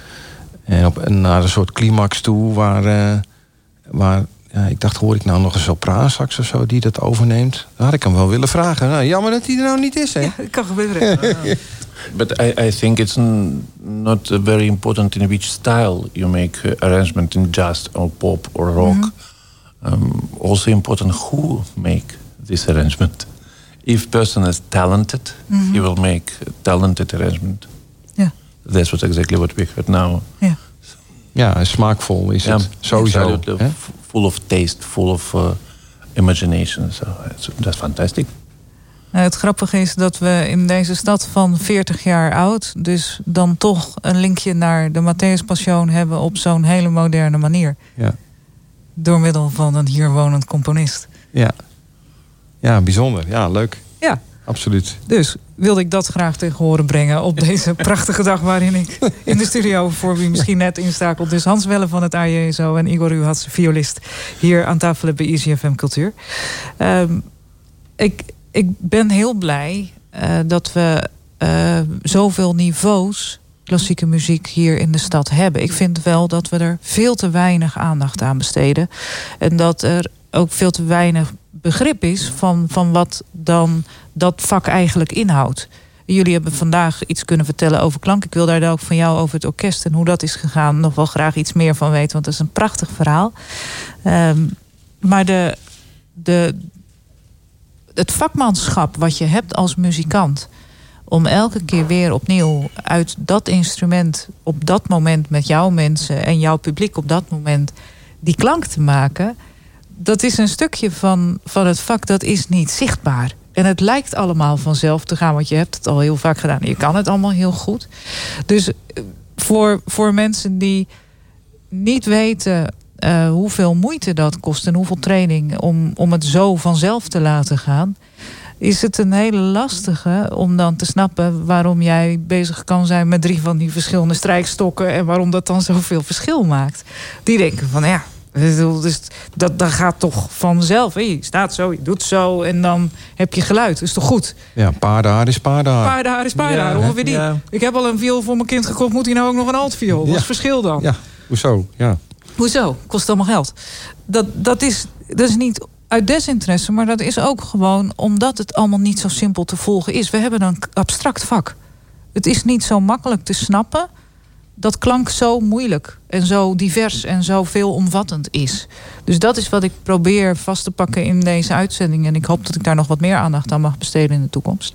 En op, naar een soort climax toe waar, uh, waar ja, ik dacht, hoor ik nou nog een sopraansax of zo die dat overneemt? Dat had ik hem wel willen vragen. Nou, jammer dat hij er nou niet is, hè? Ja, kan gebeuren. But I, I think it's not very important in which style you make uh, arrangement in jazz or pop or rock. Mm -hmm. um, also important who make this arrangement. If person is talented, mm -hmm. he will make a talented arrangement. Yeah. That's what exactly what we heard now. Yeah. Ja, smaakvol is het. Sowieso. Full of taste, full of uh, imagination. So that's fantastic. Nou, het grappige is dat we in deze stad van 40 jaar oud... dus dan toch een linkje naar de Matthäus Passion hebben... op zo'n hele moderne manier. Ja. Door middel van een hier wonend componist. Ja, ja bijzonder. Ja, leuk. Ja. Absoluut. Dus wilde ik dat graag tegen horen brengen op deze prachtige dag waarin ik in de studio, voor wie misschien net instakelt, dus Hans Welle van het AJSO en Igor Uhatse, violist, hier aan tafel hebben bij ICFM Cultuur. Um, ik, ik ben heel blij dat we zoveel niveaus klassieke muziek hier in de stad hebben. Ik vind wel dat we er veel te weinig aandacht aan besteden. En dat er ook veel te weinig begrip is van, van wat dan dat vak eigenlijk inhoudt. Jullie hebben vandaag iets kunnen vertellen over klank. Ik wil daar ook van jou over het orkest en hoe dat is gegaan nog wel graag iets meer van weten, want dat is een prachtig verhaal. Ehm, maar de, de, het vakmanschap wat je hebt als muzikant om elke keer weer opnieuw uit dat instrument op dat moment met jouw mensen en jouw publiek op dat moment die klank te maken, dat is een stukje van, van het vak dat is niet zichtbaar. En het lijkt allemaal vanzelf te gaan, want je hebt het al heel vaak gedaan. Je kan het allemaal heel goed. Dus eh, voor, voor mensen die niet weten uh, hoeveel moeite dat kost en hoeveel training om, om het zo vanzelf te laten gaan, is het een hele lastige om dan te snappen waarom jij bezig kan zijn met drie van die verschillende strijkstokken en waarom dat dan zoveel verschil maakt. Die denken van ja, dus dat, dat gaat toch vanzelf. Je staat zo, je doet zo en dan heb je geluid. Dat is toch goed? Ja, paardenhaar is paardenhaar. Paardenhaar is paardenhaar, ja, ongeveer die. Ik heb al een viool voor mijn kind gekocht. Moet hij nou ook nog een altviool? Wat is het verschil dan? Ja, hoezo? Ja. Hoezo? Kost allemaal geld. Dat, dat, is, dat is niet uit desinteresse, maar dat is ook gewoon omdat het allemaal niet zo simpel te volgen is. We hebben een abstract vak. Het is niet zo makkelijk te snappen dat klank zo moeilijk en zo divers en zo veelomvattend is. Dus dat is wat ik probeer vast te pakken in deze uitzending. En ik hoop dat ik daar nog wat meer aandacht aan mag besteden in de toekomst.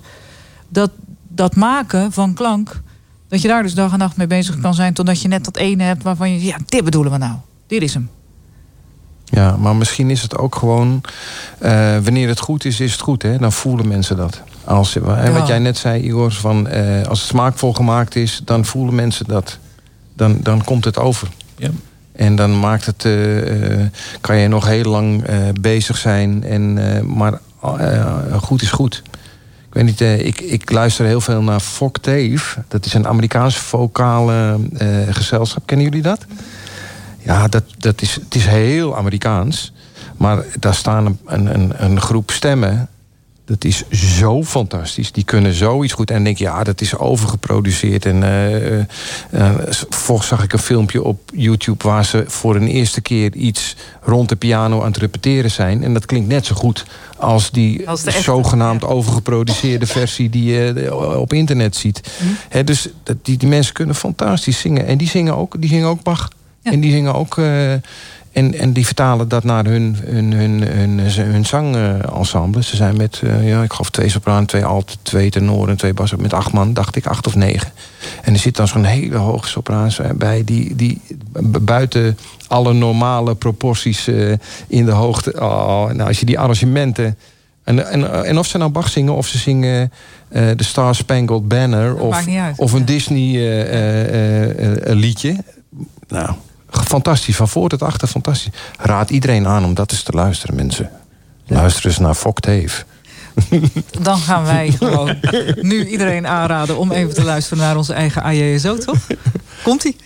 Dat, dat maken van klank, dat je daar dus dag en nacht mee bezig kan zijn... totdat je net dat ene hebt waarvan je... ja, dit bedoelen we nou. Dit is hem. Ja, maar misschien is het ook gewoon... Uh, wanneer het goed is, is het goed. Hè? Dan voelen mensen dat. Als, en wat jij net zei, Igor, van, uh, als het smaakvol gemaakt is... dan voelen mensen dat dan, dan komt het over. Ja. En dan maakt het, uh, kan je nog heel lang uh, bezig zijn. En, maar goed is goed. Ik weet niet, ik, ik luister heel veel naar Tave. Dat is een Amerikaanse vocale gezelschap. Kennen jullie dat? Ja, dat, dat is, het is heel Amerikaans. Maar daar staan een, een, een groep stemmen dat is zo fantastisch. Die kunnen zoiets goed. En denk ja, dat is overgeproduceerd. En uh, uh, volgens zag ik een filmpje op YouTube... waar ze voor een eerste keer iets rond de piano aan het repeteren zijn. En dat klinkt net zo goed als die als zogenaamd overgeproduceerde versie... die je op internet ziet. Mhm. dus die, die mensen kunnen fantastisch zingen. En die zingen ook, die zingen ook Bach. En die zingen ook... Uh, en, en die vertalen dat naar hun, hun, hun, hun, hun zangensemble. Ze zijn met, uh, ja, ik geloof twee sopranen, twee alt, twee tenoren, twee bassen. Met acht man, dacht ik, acht of negen. En er zit dan zo'n hele hoge sopraan bij... die, die buiten alle normale proporties uh, in de hoogte... Oh, nou, als je die arrangementen... En, en, en of ze nou Bach zingen of ze zingen uh, de Star Spangled Banner... of, of een Disney-liedje... nou, fantastisch. Van voor tot achter fantastisch. Raad iedereen aan om dat eens te luisteren, mensen. Luister eens naar Fok Tave. Dan gaan wij gewoon nu iedereen aanraden om even te luisteren naar onze eigen AJSO, toch? Komt-ie?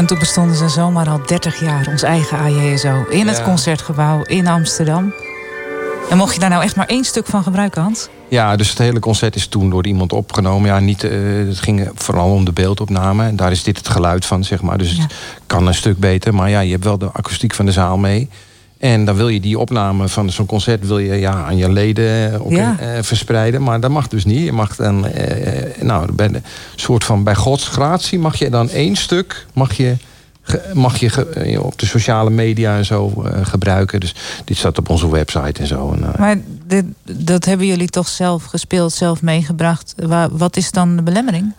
En toen bestonden ze zomaar al 30 jaar, ons eigen AJSO. In het concertgebouw in Amsterdam. En mocht je daar nou echt maar één stuk van gebruiken, Hans? Ja, dus het hele concert is toen door iemand opgenomen. Ja, niet, uh, het ging vooral om de beeldopname. En daar is dit het geluid van, zeg maar. Dus het kan een stuk beter. Maar ja, je hebt wel de akoestiek van de zaal mee. En dan wil je die opname van zo'n concert wil je, ja, aan je leden ook, ja. uh, verspreiden. Maar dat mag dus niet. Je mag dan, uh, nou, bij de soort van bij Gods gratie mag je dan één stuk mag je, mag je op de sociale media en zo uh, gebruiken. Dus dit staat op onze website en zo. En, maar dit, dat hebben jullie toch zelf gespeeld, zelf meegebracht. Wat is dan de belemmering?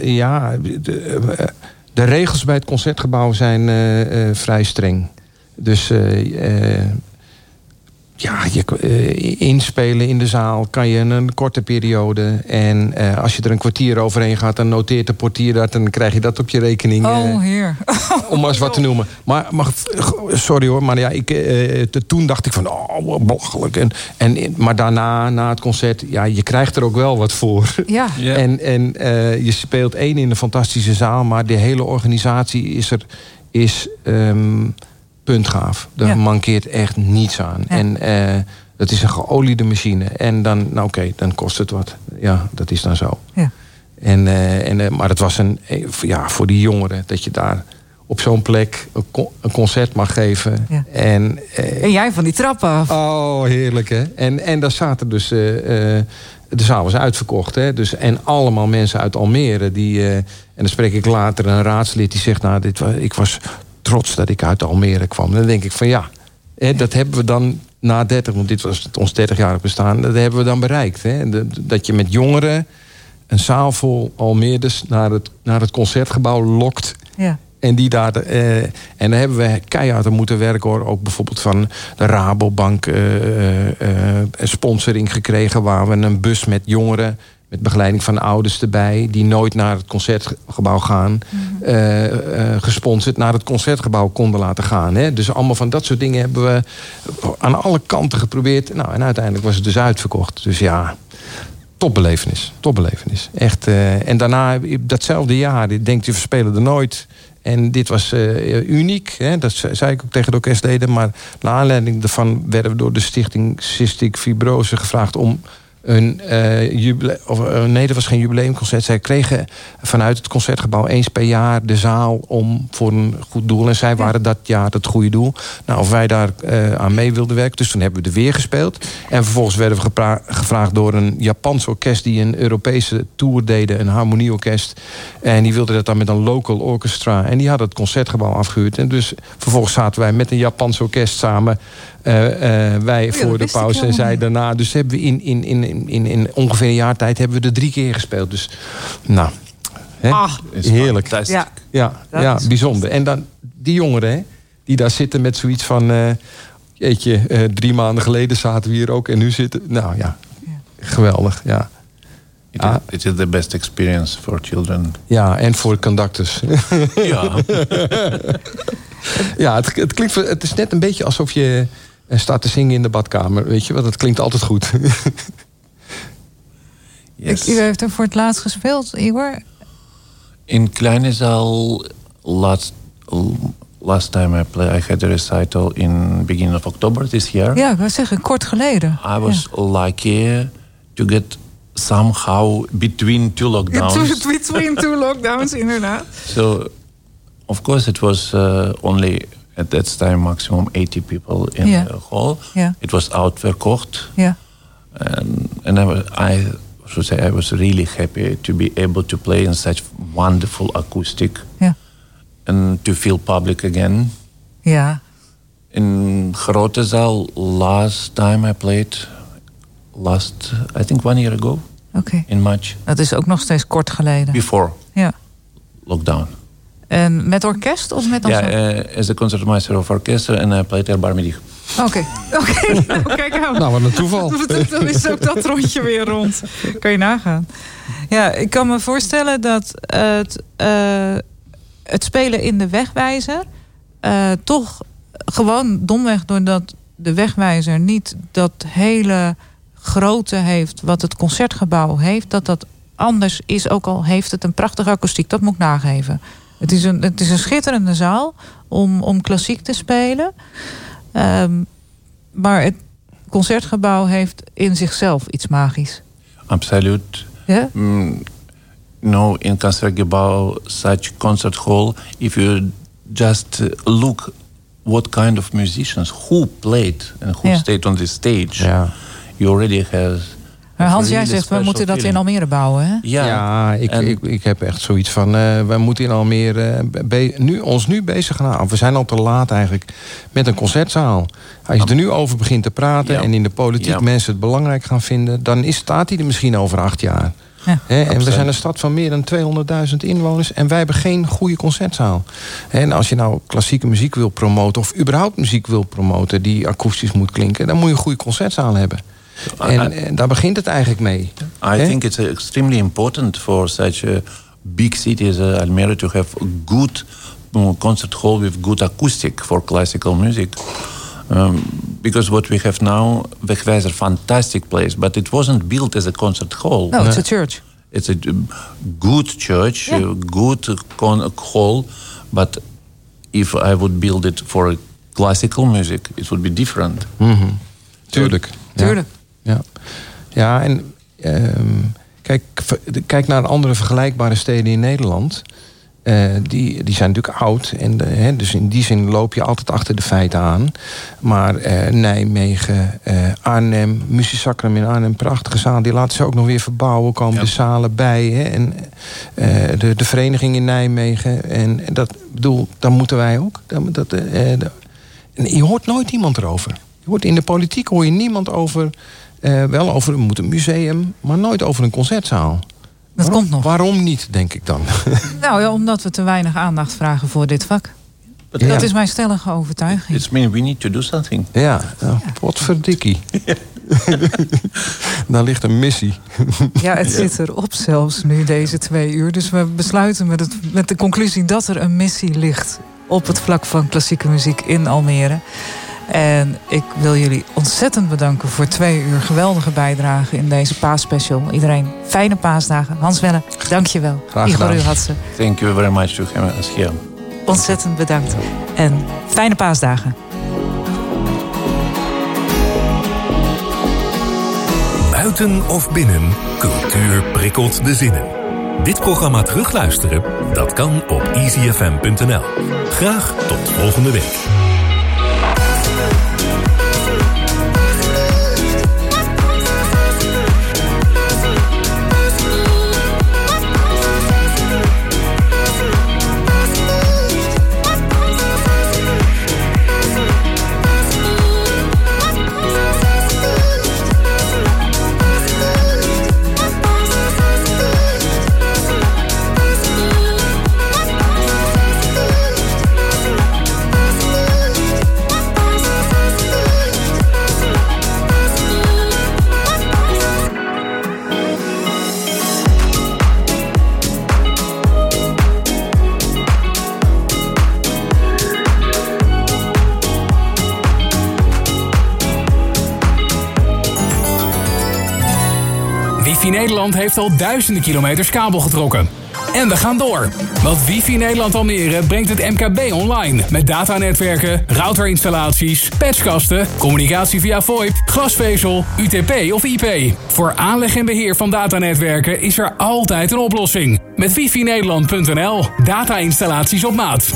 ja, de, de, regels bij het concertgebouw zijn vrij streng. Dus uh, ja, je, uh, inspelen in de zaal kan je in een korte periode. En uh, als je er een kwartier overheen gaat, dan noteert de portier dat... en dan krijg je dat op je rekening. Oh, heer. om maar eens wat te noemen. Maar, maar sorry hoor, maar ja, ik, toen dacht ik van... oh, belachelijk. En, en, maar daarna, na het concert, ja, je krijgt er ook wel wat voor. Ja. Yeah. En, en je speelt één in een fantastische zaal... maar de hele organisatie is er... Is, um, puntgaaf. Daar ja. mankeert echt niets aan. Ja. En uh, het is een geoliede machine. En dan, nou oké, okay, dan kost het wat. Ja, dat is dan zo. Ja. En, uh, en, uh, maar het was een, ja, voor die jongeren dat je daar op zo'n plek een, co een, concert mag geven. Ja. En, en jij van die trappen af. Oh, heerlijk hè. En, en daar zaten dus... de zaal was uitverkocht. Hè? Dus, en allemaal mensen uit Almere. Die, en dan spreek ik later een raadslid die zegt... Nou, dit was, ik was trots dat ik uit Almere kwam. Dan denk ik van ja, hè, dat hebben we dan na 30, want dit was ons 30-jarig bestaan, dat hebben we dan bereikt. Hè? Dat je met jongeren een zaal vol Almeerders naar het, naar het concertgebouw lokt. Ja. En, die daar, eh, en dan hebben we keihard moeten werken hoor. Ook bijvoorbeeld van de Rabobank uh, uh, sponsoring gekregen... waar we een bus met jongeren met begeleiding van ouders erbij... die nooit naar het concertgebouw gaan... Mm. Uh, uh, gesponsord naar het concertgebouw konden laten gaan. Hè? Dus allemaal van dat soort dingen hebben we aan alle kanten geprobeerd. Nou, en uiteindelijk was het dus uitverkocht. Dus ja, topbelevenis. Topbelevenis. Echt. Uh, en daarna, datzelfde jaar, denkt je, we spelen er nooit... En dit was uh, uniek, hè? dat zei ik ook tegen de orkestleden. Maar naar aanleiding daarvan werden we door de stichting Cystic Fibrose gevraagd... om een uh, jubileum, of uh, nee, dat was geen jubileumconcert. Zij kregen vanuit het concertgebouw eens per jaar de zaal om voor een goed doel. En zij waren dat jaar het goede doel. Nou, of wij daar uh, aan mee wilden werken. Dus toen hebben we er weer gespeeld. En vervolgens werden we gevraagd door een Japans orkest die een Europese tour deden, een harmonieorkest. En die wilde dat dan met een local orchestra. En die hadden het concertgebouw afgehuurd. En dus vervolgens zaten wij met een Japans orkest samen wij voor de pauze en zij daarna. Dus hebben we in, in, in, in, in ongeveer een jaar tijd hebben we er drie keer gespeeld. Dus nou, hè? Ah, heerlijk. Ja, ja, ja bijzonder. En dan die jongeren hè, die daar zitten met zoiets van... Uh, jeetje, drie maanden geleden zaten we hier ook en nu zitten... Nou ja, ja. geweldig, ja. It, ah. is, it is the best experience for children. Ja, en voor conductors. ja. ja, het, het, klinkt, het is net een beetje alsof je en staat te zingen in de badkamer. Weet je, want dat klinkt altijd goed. yes. U heeft er voor het laatst gespeeld, Igor? In kleine zaal, last, last time I played, I had a recital in beginning of October this year. Ja, ik wil zeggen, kort geleden. I was ja. lucky to get somehow between two lockdowns. between two lockdowns, inderdaad. So, of course, it was uh, only at that time maximum 80 people in yeah. the hall. Yeah. It was outverkocht. Yeah. And, and I, was, I should say I was really happy to be able to play in such wonderful acoustic. Yeah. And to feel public again. Ja. In grote zaal, last time I played, last, I think one year ago. Okay. In March. Dat is ook nog steeds kort geleden. Before. Ja. Lockdown. En met orkest of met Ja, uh, as the concertmaster of orchestra en uh, played El Barmedig. Oké, oké. nou, kijk nou. Nou, wat een toeval. Dan is ook dat rondje weer rond. Kan je nagaan. Ja, ik kan me voorstellen dat het, uh, het spelen in de wegwijzer... Uh, toch gewoon domweg doordat de wegwijzer niet dat hele grote heeft... wat het concertgebouw heeft, dat dat anders is. Ook al heeft het een prachtige akoestiek, dat moet ik nageven. Het is een, het is een schitterende zaal om, om klassiek te spelen. Ehm, maar het concertgebouw heeft in zichzelf iets magisch. Absoluut. Ja? Mm, no, in Concertgebouw, such concert hall, if you just look what kind of musicians, who played and who Ja. stayed on the stage, Ja. you already have. Maar Hans, jij zegt we moeten dat in. Almere bouwen, hè? Ja, Ja, ik, En- ik, ik heb echt zoiets van... eh wij moeten in Almere eh, be- nu, ons nu bezig gaan houden. We zijn al te laat eigenlijk met een concertzaal. Als je er nu over begint te praten... Ja. en in de politiek Ja. mensen het belangrijk gaan vinden... dan is, staat hij er misschien over acht jaar. Ja. En we zijn een stad van meer dan 200.000 inwoners... en wij hebben geen goede concertzaal. Hè, En als je nou klassieke muziek wil promoten... of überhaupt muziek wil promoten die akoestisch moet klinken... dan moet je een goede concertzaal hebben. En, en daar begint het eigenlijk mee. I think it's extremely important for such a big city as uh, Almere to have a good uh, concert hall with good acoustic for classical music. Um, because what we have now, a fantastic place, but it wasn't built as a concert hall. No, it's a church. It's a um, good church, Yeah. a good uh, con- hall, but if I would build it for classical music, it would be different. Tuurlijk. Ja. Tuurlijk. Ja, ja en ehm, kijk, kijk naar andere vergelijkbare steden in Nederland. Eh, die, die zijn natuurlijk oud. En de, hè, dus in die zin loop je altijd achter de feiten aan. Maar eh, Nijmegen, eh, Arnhem, Musisacrum in Arnhem, prachtige zaal. Die laten ze ook nog weer verbouwen. Komen Ja. de zalen bij. Hè, en de, de vereniging in Nijmegen. En dat bedoel, dan moeten wij ook. Dat, dat, je hoort nooit iemand erover. Je hoort in de politiek hoor je niemand over. Eh, wel over we moeten een museum, maar nooit over een concertzaal. Dat waarom, komt nog. Waarom niet, denk ik dan? Nou ja, omdat we te weinig aandacht vragen voor dit vak. But Ja. Dat is mijn stellige overtuiging. it's mean we need to do something. ja, nou, potverdikkie. Daar ligt een missie. Ja, het zit erop zelfs nu, deze twee uur. Dus we besluiten met, het, met de conclusie dat er een missie ligt... op het vlak van klassieke muziek in Almere. En ik wil jullie ontzettend bedanken voor twee uur geweldige bijdrage... in deze paasspecial. Iedereen fijne paasdagen. Hans Welle, dank je wel. Graag Igor gedaan. Uhatse, Thank you very much to here. ontzettend bedankt. En fijne paasdagen. Buiten of binnen, cultuur prikkelt de zinnen. Dit programma terugluisteren? Dat kan op easyfm.nl. Graag tot volgende week. Wifi Nederland heeft al duizenden kilometers kabel getrokken. En we gaan door. Want Wifi Nederland Almere brengt het MKB online. Met datanetwerken, routerinstallaties, patchkasten, communicatie via VoIP, glasvezel, UTP of IP. Voor aanleg en beheer van datanetwerken is er altijd een oplossing. Met wifinederland.nl. Data-installaties op maat.